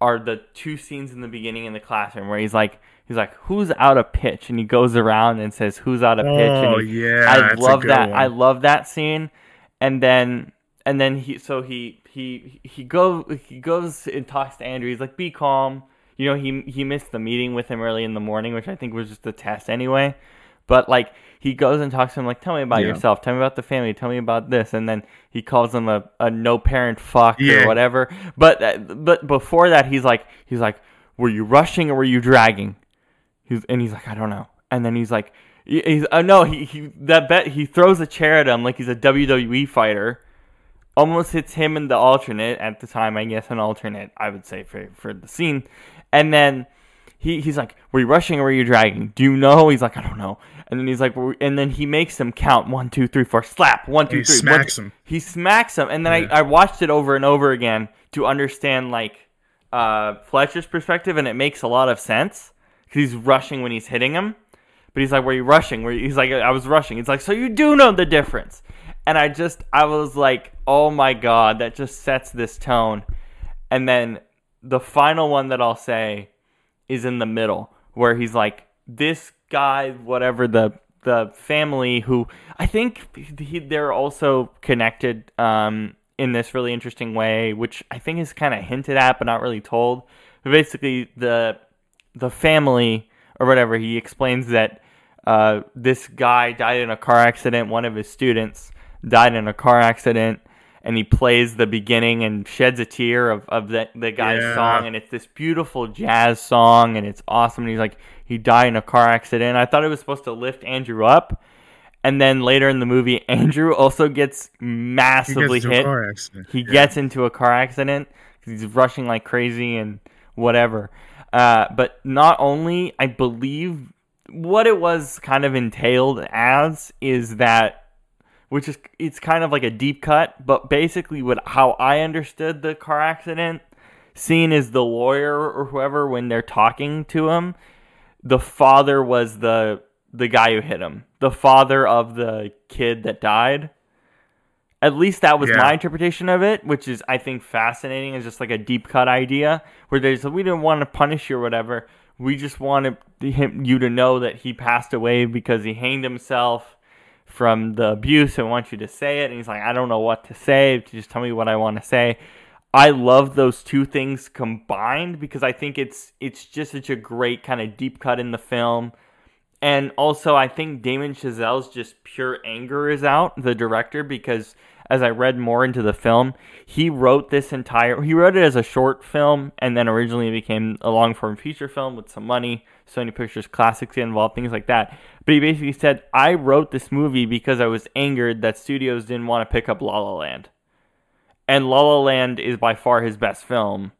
are the two scenes in the beginning in the classroom where he's like he's like who's out of pitch and he goes around and says who's out of pitch Oh and he, yeah, I that's a love good that. one. I love that scene. And then and then he so he he he go he goes and talks to Andrew. He's like, "Be calm." You know, he he missed the meeting with him early in the morning, which I think was just a test anyway. But like he goes and talks to him like, "Tell me about Yeah. yourself. Tell me about the family. Tell me about this." And then he calls him a, a no parent fuck Yeah. or whatever. But uh, but before that, he's like he's like, "Were you rushing or were you dragging?" He's and he's like, I don't know. And then he's like, he's oh no, he he that bet he throws a chair at him like he's a WWE fighter. Almost hits him in the alternate at the time, I guess an alternate, I would say for for the scene. And then he he's like, were you rushing or were you dragging? Do you know? He's like, I don't know. And then he's like, and then he makes him count one, two, three, four, slap one, two, he three. smacks one- him. He smacks him, and then Yeah. I I watched it over and over again to understand like uh, Fletcher's perspective, and it makes a lot of sense because he's rushing when he's hitting him. But he's like, "Were you rushing?" Where he's like, "I was rushing." He's like, "So you do know the difference?" And I just, I was like, "Oh my god, that just sets this tone." And then the final one that I'll say is in the middle, where he's like, "This guy, whatever the the family who I think he, they're also connected um, in this really interesting way, which I think is kind of hinted at but not really told. But basically, the the family or whatever he explains that uh, this guy died in a car accident. One of his students died in a car accident, and he plays the beginning and sheds a tear of, of the, the guy's Yeah. song, and it's this beautiful jazz song, and it's awesome. And he's like, he died in a car accident. I thought it was supposed to lift Andrew up, And then later in the movie, Andrew also gets He massively gets into a hit. He Yeah. gets into a car accident he's rushing like crazy and whatever. Uh, but not only, I believe what it was kind of entailed as is that, which is it's kind of like a deep cut, but basically what how I understood the car accident scene is the lawyer or whoever when they're talking to him, the father was the the guy who hit him, the father of the kid that died. At least that was Yeah. my interpretation of it, which is I think fascinating. Is just like a deep cut idea where they there's we didn't want to punish you or whatever. We just wanted him you to know that he passed away because he hanged himself from the abuse. I want you to say it, and he's like, I don't know what to say. Just tell me what I want to say. I love those two things combined because I think it's it's just such a great kind of deep cut in the film. And also, I think Damien Chazelle's just pure anger is out, the director, because as I read more into the film, he wrote this entire. He wrote it as a short film, and then originally it became a long form feature film with some money. Sony Pictures Classics involved, things like that. But he basically said, I wrote this movie because I was angered that studios didn't want to pick up La La Land. And La La Land is by far his best film.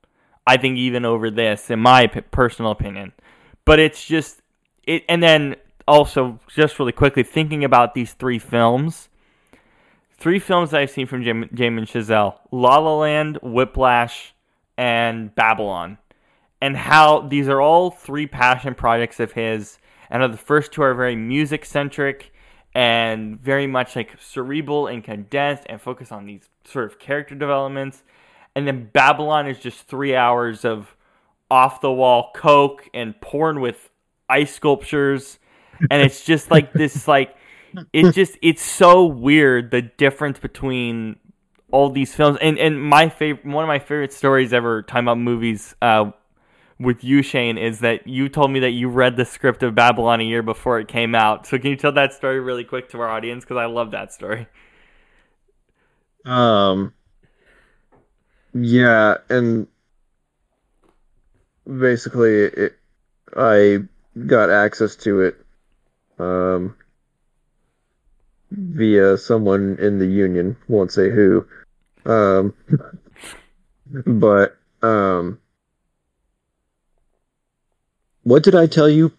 I think even over this, in my personal opinion. But it's just it, and then also just really quickly thinking about these three films. Three films that I've seen from Jam- Damien Chazelle: La La Land, Whiplash, and Babylon, and how these are all three passion projects of his. And the first two are very music centric and very much like cerebral and condensed and focus on these sort of character developments. And then Babylon is just three hours of off the wall coke and porn with ice sculptures. And it's just like this, like, it just, it's so weird the difference between all these films. And, and my favorite, one of my favorite stories ever talking about movies, uh, with you, Shane, is that you told me that you read the script of Babylon a year before it came out. So can you tell that story really quick to our audience? Because I love that story. Um. Yeah, and basically, it, I got access to it um, via someone in the union. Won't say who. Um, but um, what did I tell you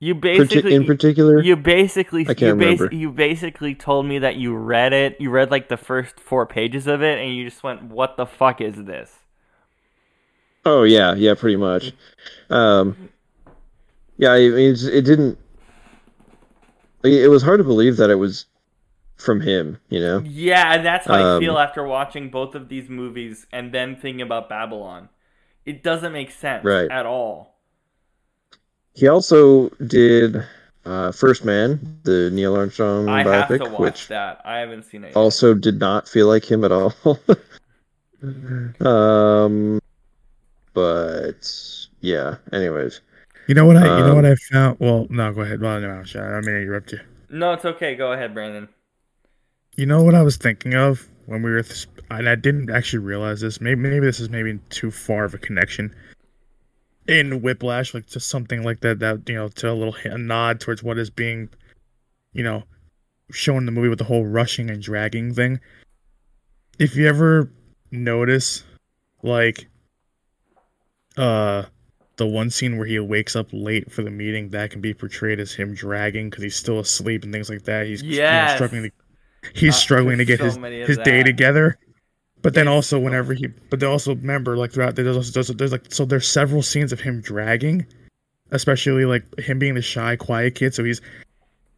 You basically in particular? You basically I can't you, bas- remember. you basically told me that you read it. You read like the first four pages of it, and you just went, "What the fuck is this?" Oh yeah, yeah, pretty much. Um, yeah, I mean, it's, it didn't. It was hard to believe that it was from him, you know. Yeah, and that's how I Um, feel after watching both of these movies and then thinking about Babylon. It doesn't make sense Right. at all. He also did uh, First Man, the Neil Armstrong I have to biopic, watch which that. I haven't seen it. Yet. also did not feel like him at all. um, but yeah. Anyways, You know what I? you know Um, what I found? Well, no, go ahead. Well, no, I'm sorry. I don't mean to interrupt you. No, it's okay. Go ahead, Brandon. You know what I was thinking of when we were, th- and I didn't actually realize this. Maybe maybe this is maybe too far of a connection. In Whiplash, like just something like that, that you know, to a little a nod towards what is being, you know, shown in the movie with the whole rushing and dragging thing. If you ever notice, like, uh, the one scene where he wakes up late for the meeting, that can be portrayed as him dragging because he's still asleep and things like that. He's you know, struggling to he's Uh, struggling to get so his his day together. But then also whenever he, but they also remember like throughout there's also there's, there's like so there's several scenes of him dragging, especially like him being the shy, quiet kid. So he's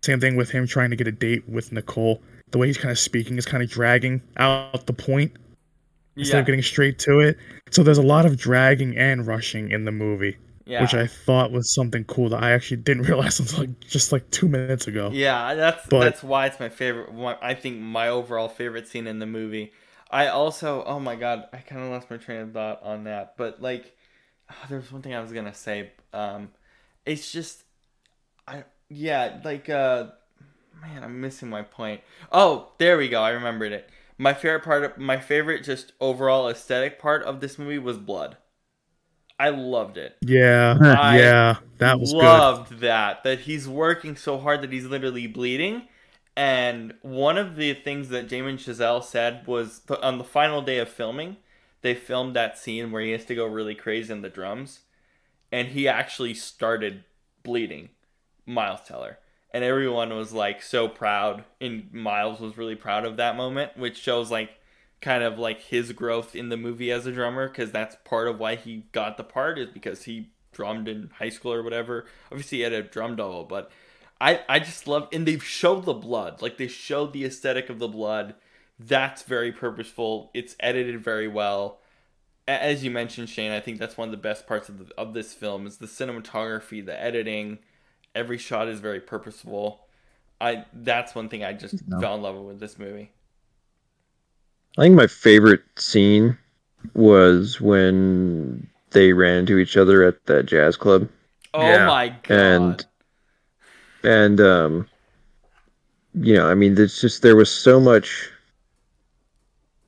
same thing with him trying to get a date with Nicole. The way he's kind of speaking is kind of dragging out the point instead Yeah, of getting straight to it. So there's a lot of dragging and rushing in the movie, yeah. which I thought was something cool that I actually didn't realize until like just like two minutes ago. Yeah, that's But- that's why it's my favorite. One, I think my overall favorite scene in the movie. I also, oh my god, I kind of lost my train of thought on that. But like, oh, there was one thing I was gonna say. Um, it's just, I yeah, like uh, man, I'm missing my point. Oh, there we go. I remembered it. My favorite part of my favorite just overall aesthetic part of this movie was blood. I loved it. Yeah, I yeah, that was good. loved that that he's working so hard that he's literally bleeding And one of the things that Damien Chazelle said was th- on the final day of filming, they filmed that scene where he has to go really crazy in the drums, and he actually started bleeding. Miles Teller, and everyone was like so proud, and Miles was really proud of that moment, which shows like kind of like his growth in the movie as a drummer, because that's part of why he got the part is because he drummed in high school or whatever. Obviously, he had a drum double, but I I just love and they've showed the blood, like they showed the aesthetic of the blood. That's very purposeful. It's edited very well. As you mentioned, Shane, I think that's one of the best parts of the, of this film is the cinematography, the editing. Every shot is very purposeful. I that's one thing I just No. fell in love with this movie. I think my favorite scene was when they ran into each other at that jazz club. Oh Yeah. my god! And- and um you know i mean there's just there was so much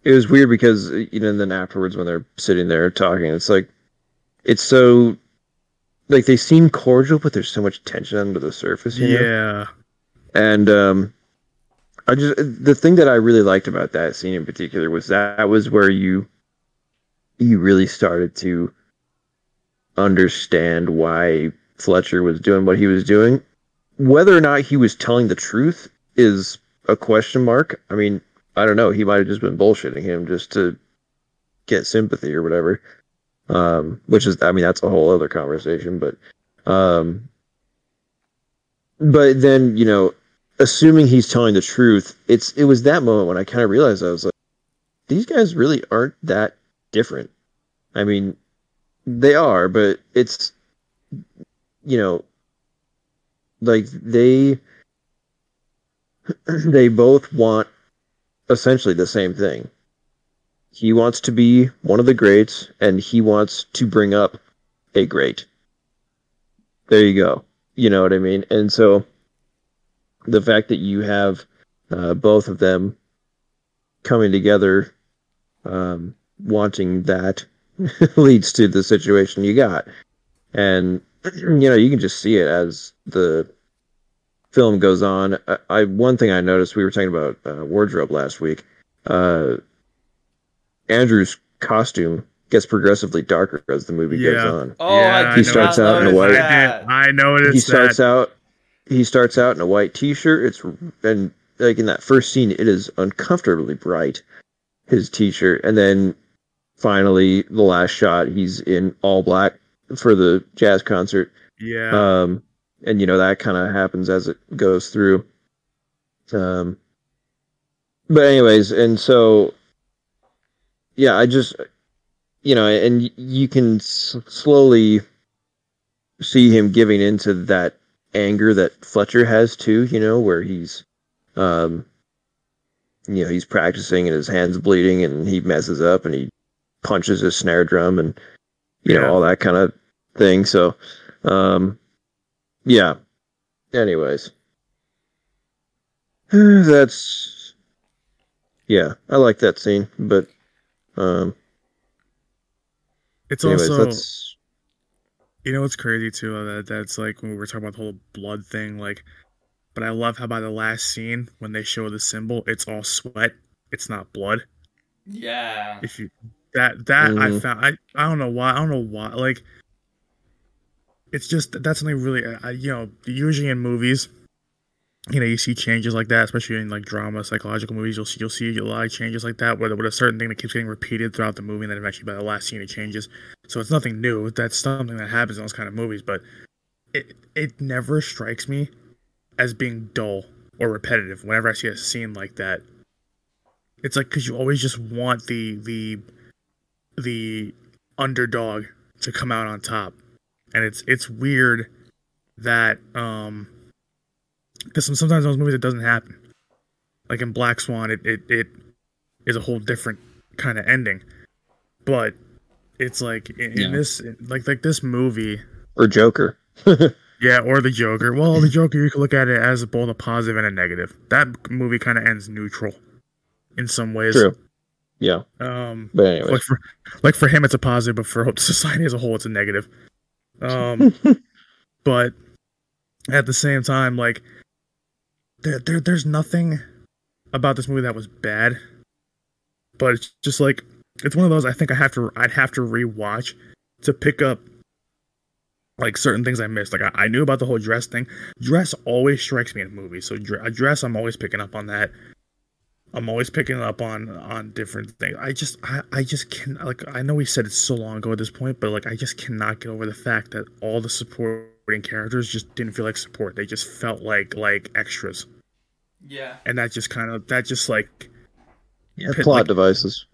it was weird because you know and then afterwards when they're sitting there talking it's like it's so like they seem cordial but there's so much tension under the surface you know? Yeah. and um i just the thing that i really liked about that scene in particular was that was where you you really started to understand why fletcher was doing what he was doing. Whether or not he was telling the truth is a question mark. I mean i don't know. He might have just been bullshitting him just to get sympathy or whatever. Um which is i mean that's a whole other conversation but um but then you know assuming he's telling the truth, it's it was that moment when I kind of realized I was like, these guys really aren't that different. I mean, they are, but it's you know, like they they both want essentially the same thing. He wants to be one of the greats, and he wants to bring up a great. There you go. You know what I mean? And so the fact that you have uh, both of them coming together, um, wanting that, leads to the situation you got. And you know, you can just see it as the film goes on. I, I one thing I noticed we were talking about uh, wardrobe last week. Uh, Andrew's costume gets progressively darker as the movie goes on. oh, Yeah, I I did He starts out in a white- that. I, did, I noticed he starts that. out he starts out in a white t-shirt. It's and like in that first scene it is uncomfortably bright his t-shirt. And then finally the last shot he's in all black for the jazz concert. Yeah. um and you know that kind of happens as it goes through. Um but anyways and so yeah i just you know and you can s- slowly see him giving into that anger that fletcher has too you know where he's um you know he's practicing and his hands bleeding and he messes up and he punches his snare drum and you Yeah. know all that kind of thing so um yeah. Anyways. That's yeah, I like that scene, but um it's anyways, also You know what's crazy too? uh, That that's like when we were talking about the whole blood thing. Like, but I love how by the last scene when they show the cymbal, it's all sweat. It's not blood. Yeah. If you that that I Mhm. found I I don't know why I don't know why like. It's just that's something really I, you know usually in movies, you know you see changes like that, especially in like drama, psychological movies. You'll see you'll see a lot of changes like that, where with a certain thing that keeps getting repeated throughout the movie, and then eventually by the last scene it changes. So it's nothing new. That's something that happens in those kind of movies, but it it never strikes me as being dull or repetitive whenever I see a scene like that. It's like because you always just want the the the underdog to come out on top, and it's it's weird that um because sometimes in those movies it doesn't happen. Like in Black Swan, it it, it is a whole different kind of ending, but it's like in, in this like like this movie or Joker. yeah, or the Joker. Well, the Joker, you can look at it as both a positive and a negative. That movie kind of ends neutral in some ways. True. Yeah. Um, But anyways. like for like for him, it's a positive, but for society as a whole, it's a negative. Um, but at the same time, like there, there there's nothing about this movie that was bad, but it's just like it's one of those I think I have to I'd have to rewatch to pick up like certain things I missed. Like I, I knew about the whole dress thing. Dress always strikes me in movies, so a dress I'm always picking up on that. I'm always picking up on on different things. I just I, I just can like I know we said it so long ago at this point, but like I just cannot get over the fact that all the supporting characters just didn't feel like support. They just felt like like extras. Yeah. And that just kind of that just like yeah, plot like, devices.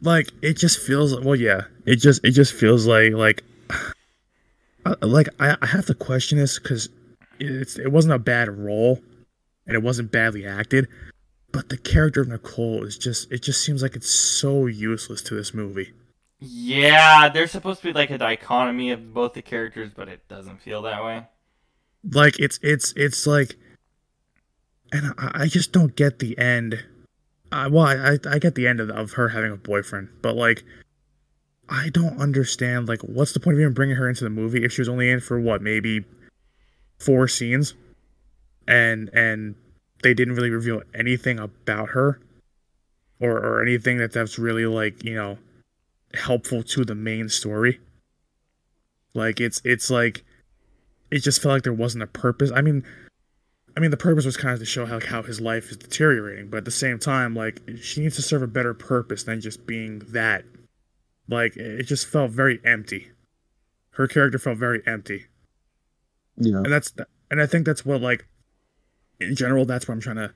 Like it just feels well yeah. It just it just feels like like uh, like I, I have to question this cuz it's it wasn't a bad role and it wasn't badly acted but the character of Nicole is just it just seems like it's so useless to this movie. Yeah, there's supposed to be like a dichotomy of both the characters, but it doesn't feel that way. Like it's it's it's like and I, I just don't get the end. Uh, well, I I get the end of, of her having a boyfriend, but like I don't understand like what's the point of even bringing her into the movie if she was only in for what maybe four scenes, and and they didn't really reveal anything about her or or anything that that's really like you know helpful to the main story. Like it's it's like it just felt like there wasn't a purpose. I mean i mean the purpose was kind of to show how, how his life is deteriorating but at the same time like she needs to serve a better purpose than just being that like it just felt very empty her character felt very empty yeah and that's and i think that's what like in general, that's what I'm trying to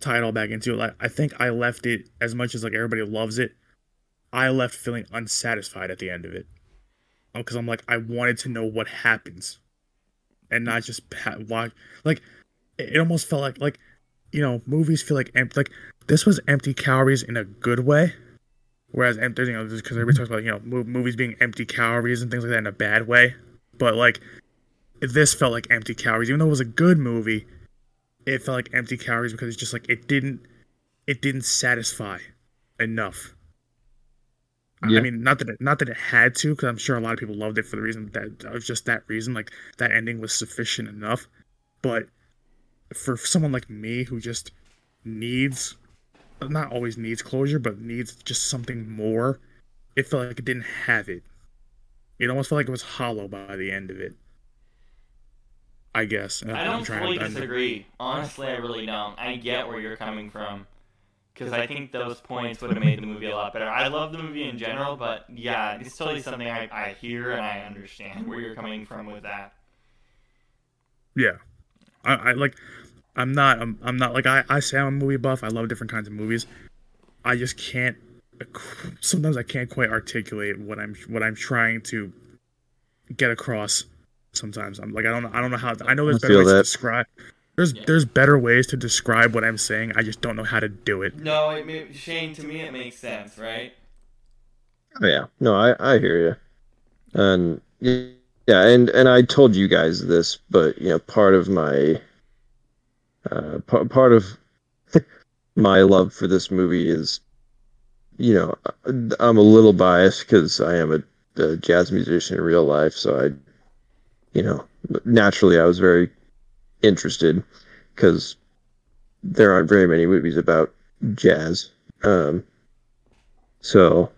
tie it all back into. Like, I think I left it as much as like everybody loves it. I left feeling unsatisfied at the end of it oh, because I'm like I wanted to know what happens, and not just watch. Like, it almost felt like like you know movies feel like empty. Like this was empty calories in a good way, whereas empty you know because everybody talks about you know movies being empty calories and things like that in a bad way. But like this felt like empty calories, even though it was a good movie it felt like empty calories because it's just like it didn't it didn't satisfy enough. Yeah. I mean, not that it, not that it had to, because I'm sure a lot of people loved it for the reason that was just that reason. Like that ending was sufficient enough, but for someone like me who just needs, not always needs closure, but needs just something more, it felt like it didn't have it. It almost felt like it was hollow by the end of it. I guess. I don't fully disagree. Honestly, I really don't. I get where you're coming from. Because I think those points would have made the movie a lot better. I love the movie in general, but yeah, it's totally something I, I hear and I understand where you're coming from with that. Yeah. I, I like I'm not I'm, I'm not like I, I say I'm a movie buff. I love different kinds of movies. I just can't sometimes I can't quite articulate what I'm what I'm trying to get across sometimes. I'm like I don't know I don't know how I know there's I better ways that. to describe there's yeah. there's better ways to describe what I'm saying. I just don't know how to do it. No, it, Shane, to me it makes sense, right? Oh, yeah, no, I I hear you, and yeah, and and I told you guys this, but you know, part of my uh, p- part of my love for this movie is, you know, I'm a little biased because I am a, a jazz musician in real life, so I you know, naturally I was very interested because there aren't very many movies about jazz. Um, so,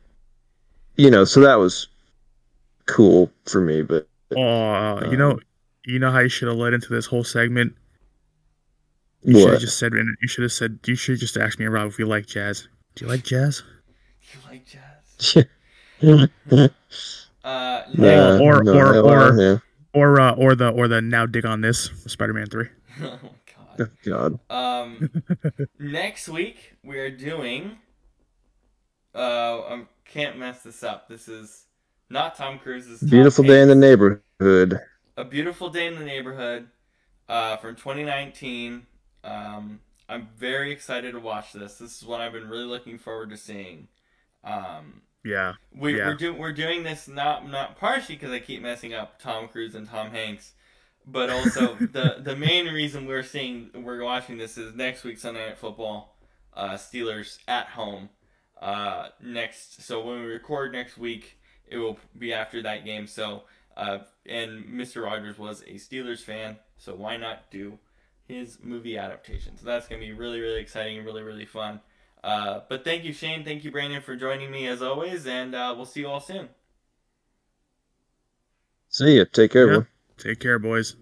you know, so that was cool for me. But oh, um, you know, you know how you should have led into this whole segment. You should have just said, you should have said, you should just ask me and Rob if you like jazz. Do you like jazz? Do you like jazz? uh, yeah, or or no, or, or yeah or uh, or the or the now dig on this Spider-Man three. oh god. God. Um, next week we're doing. Uh, I can't mess this up. This is not Tom Cruise's. Beautiful day in the neighborhood. A beautiful day in the neighborhood, uh, from 2019. Um, I'm very excited to watch this. This is what I've been really looking forward to seeing. Um, yeah. We, yeah. We're doing we're doing this not not partially because I keep messing up Tom Cruise and Tom Hanks, but also the the main reason we're seeing we're watching this is next week Sunday Night Football, uh, Steelers at home. Uh, next, so when we record next week, it will be after that game. So, uh, and Mr. Rogers was a Steelers fan, so why not do his movie adaptation. So that's gonna be really really exciting and really really fun. Uh, but thank you Shane, thank you Brandon for joining me as always, and uh, we'll see you all soon. See ya. Take care, Yeah. everyone. Take care, boys.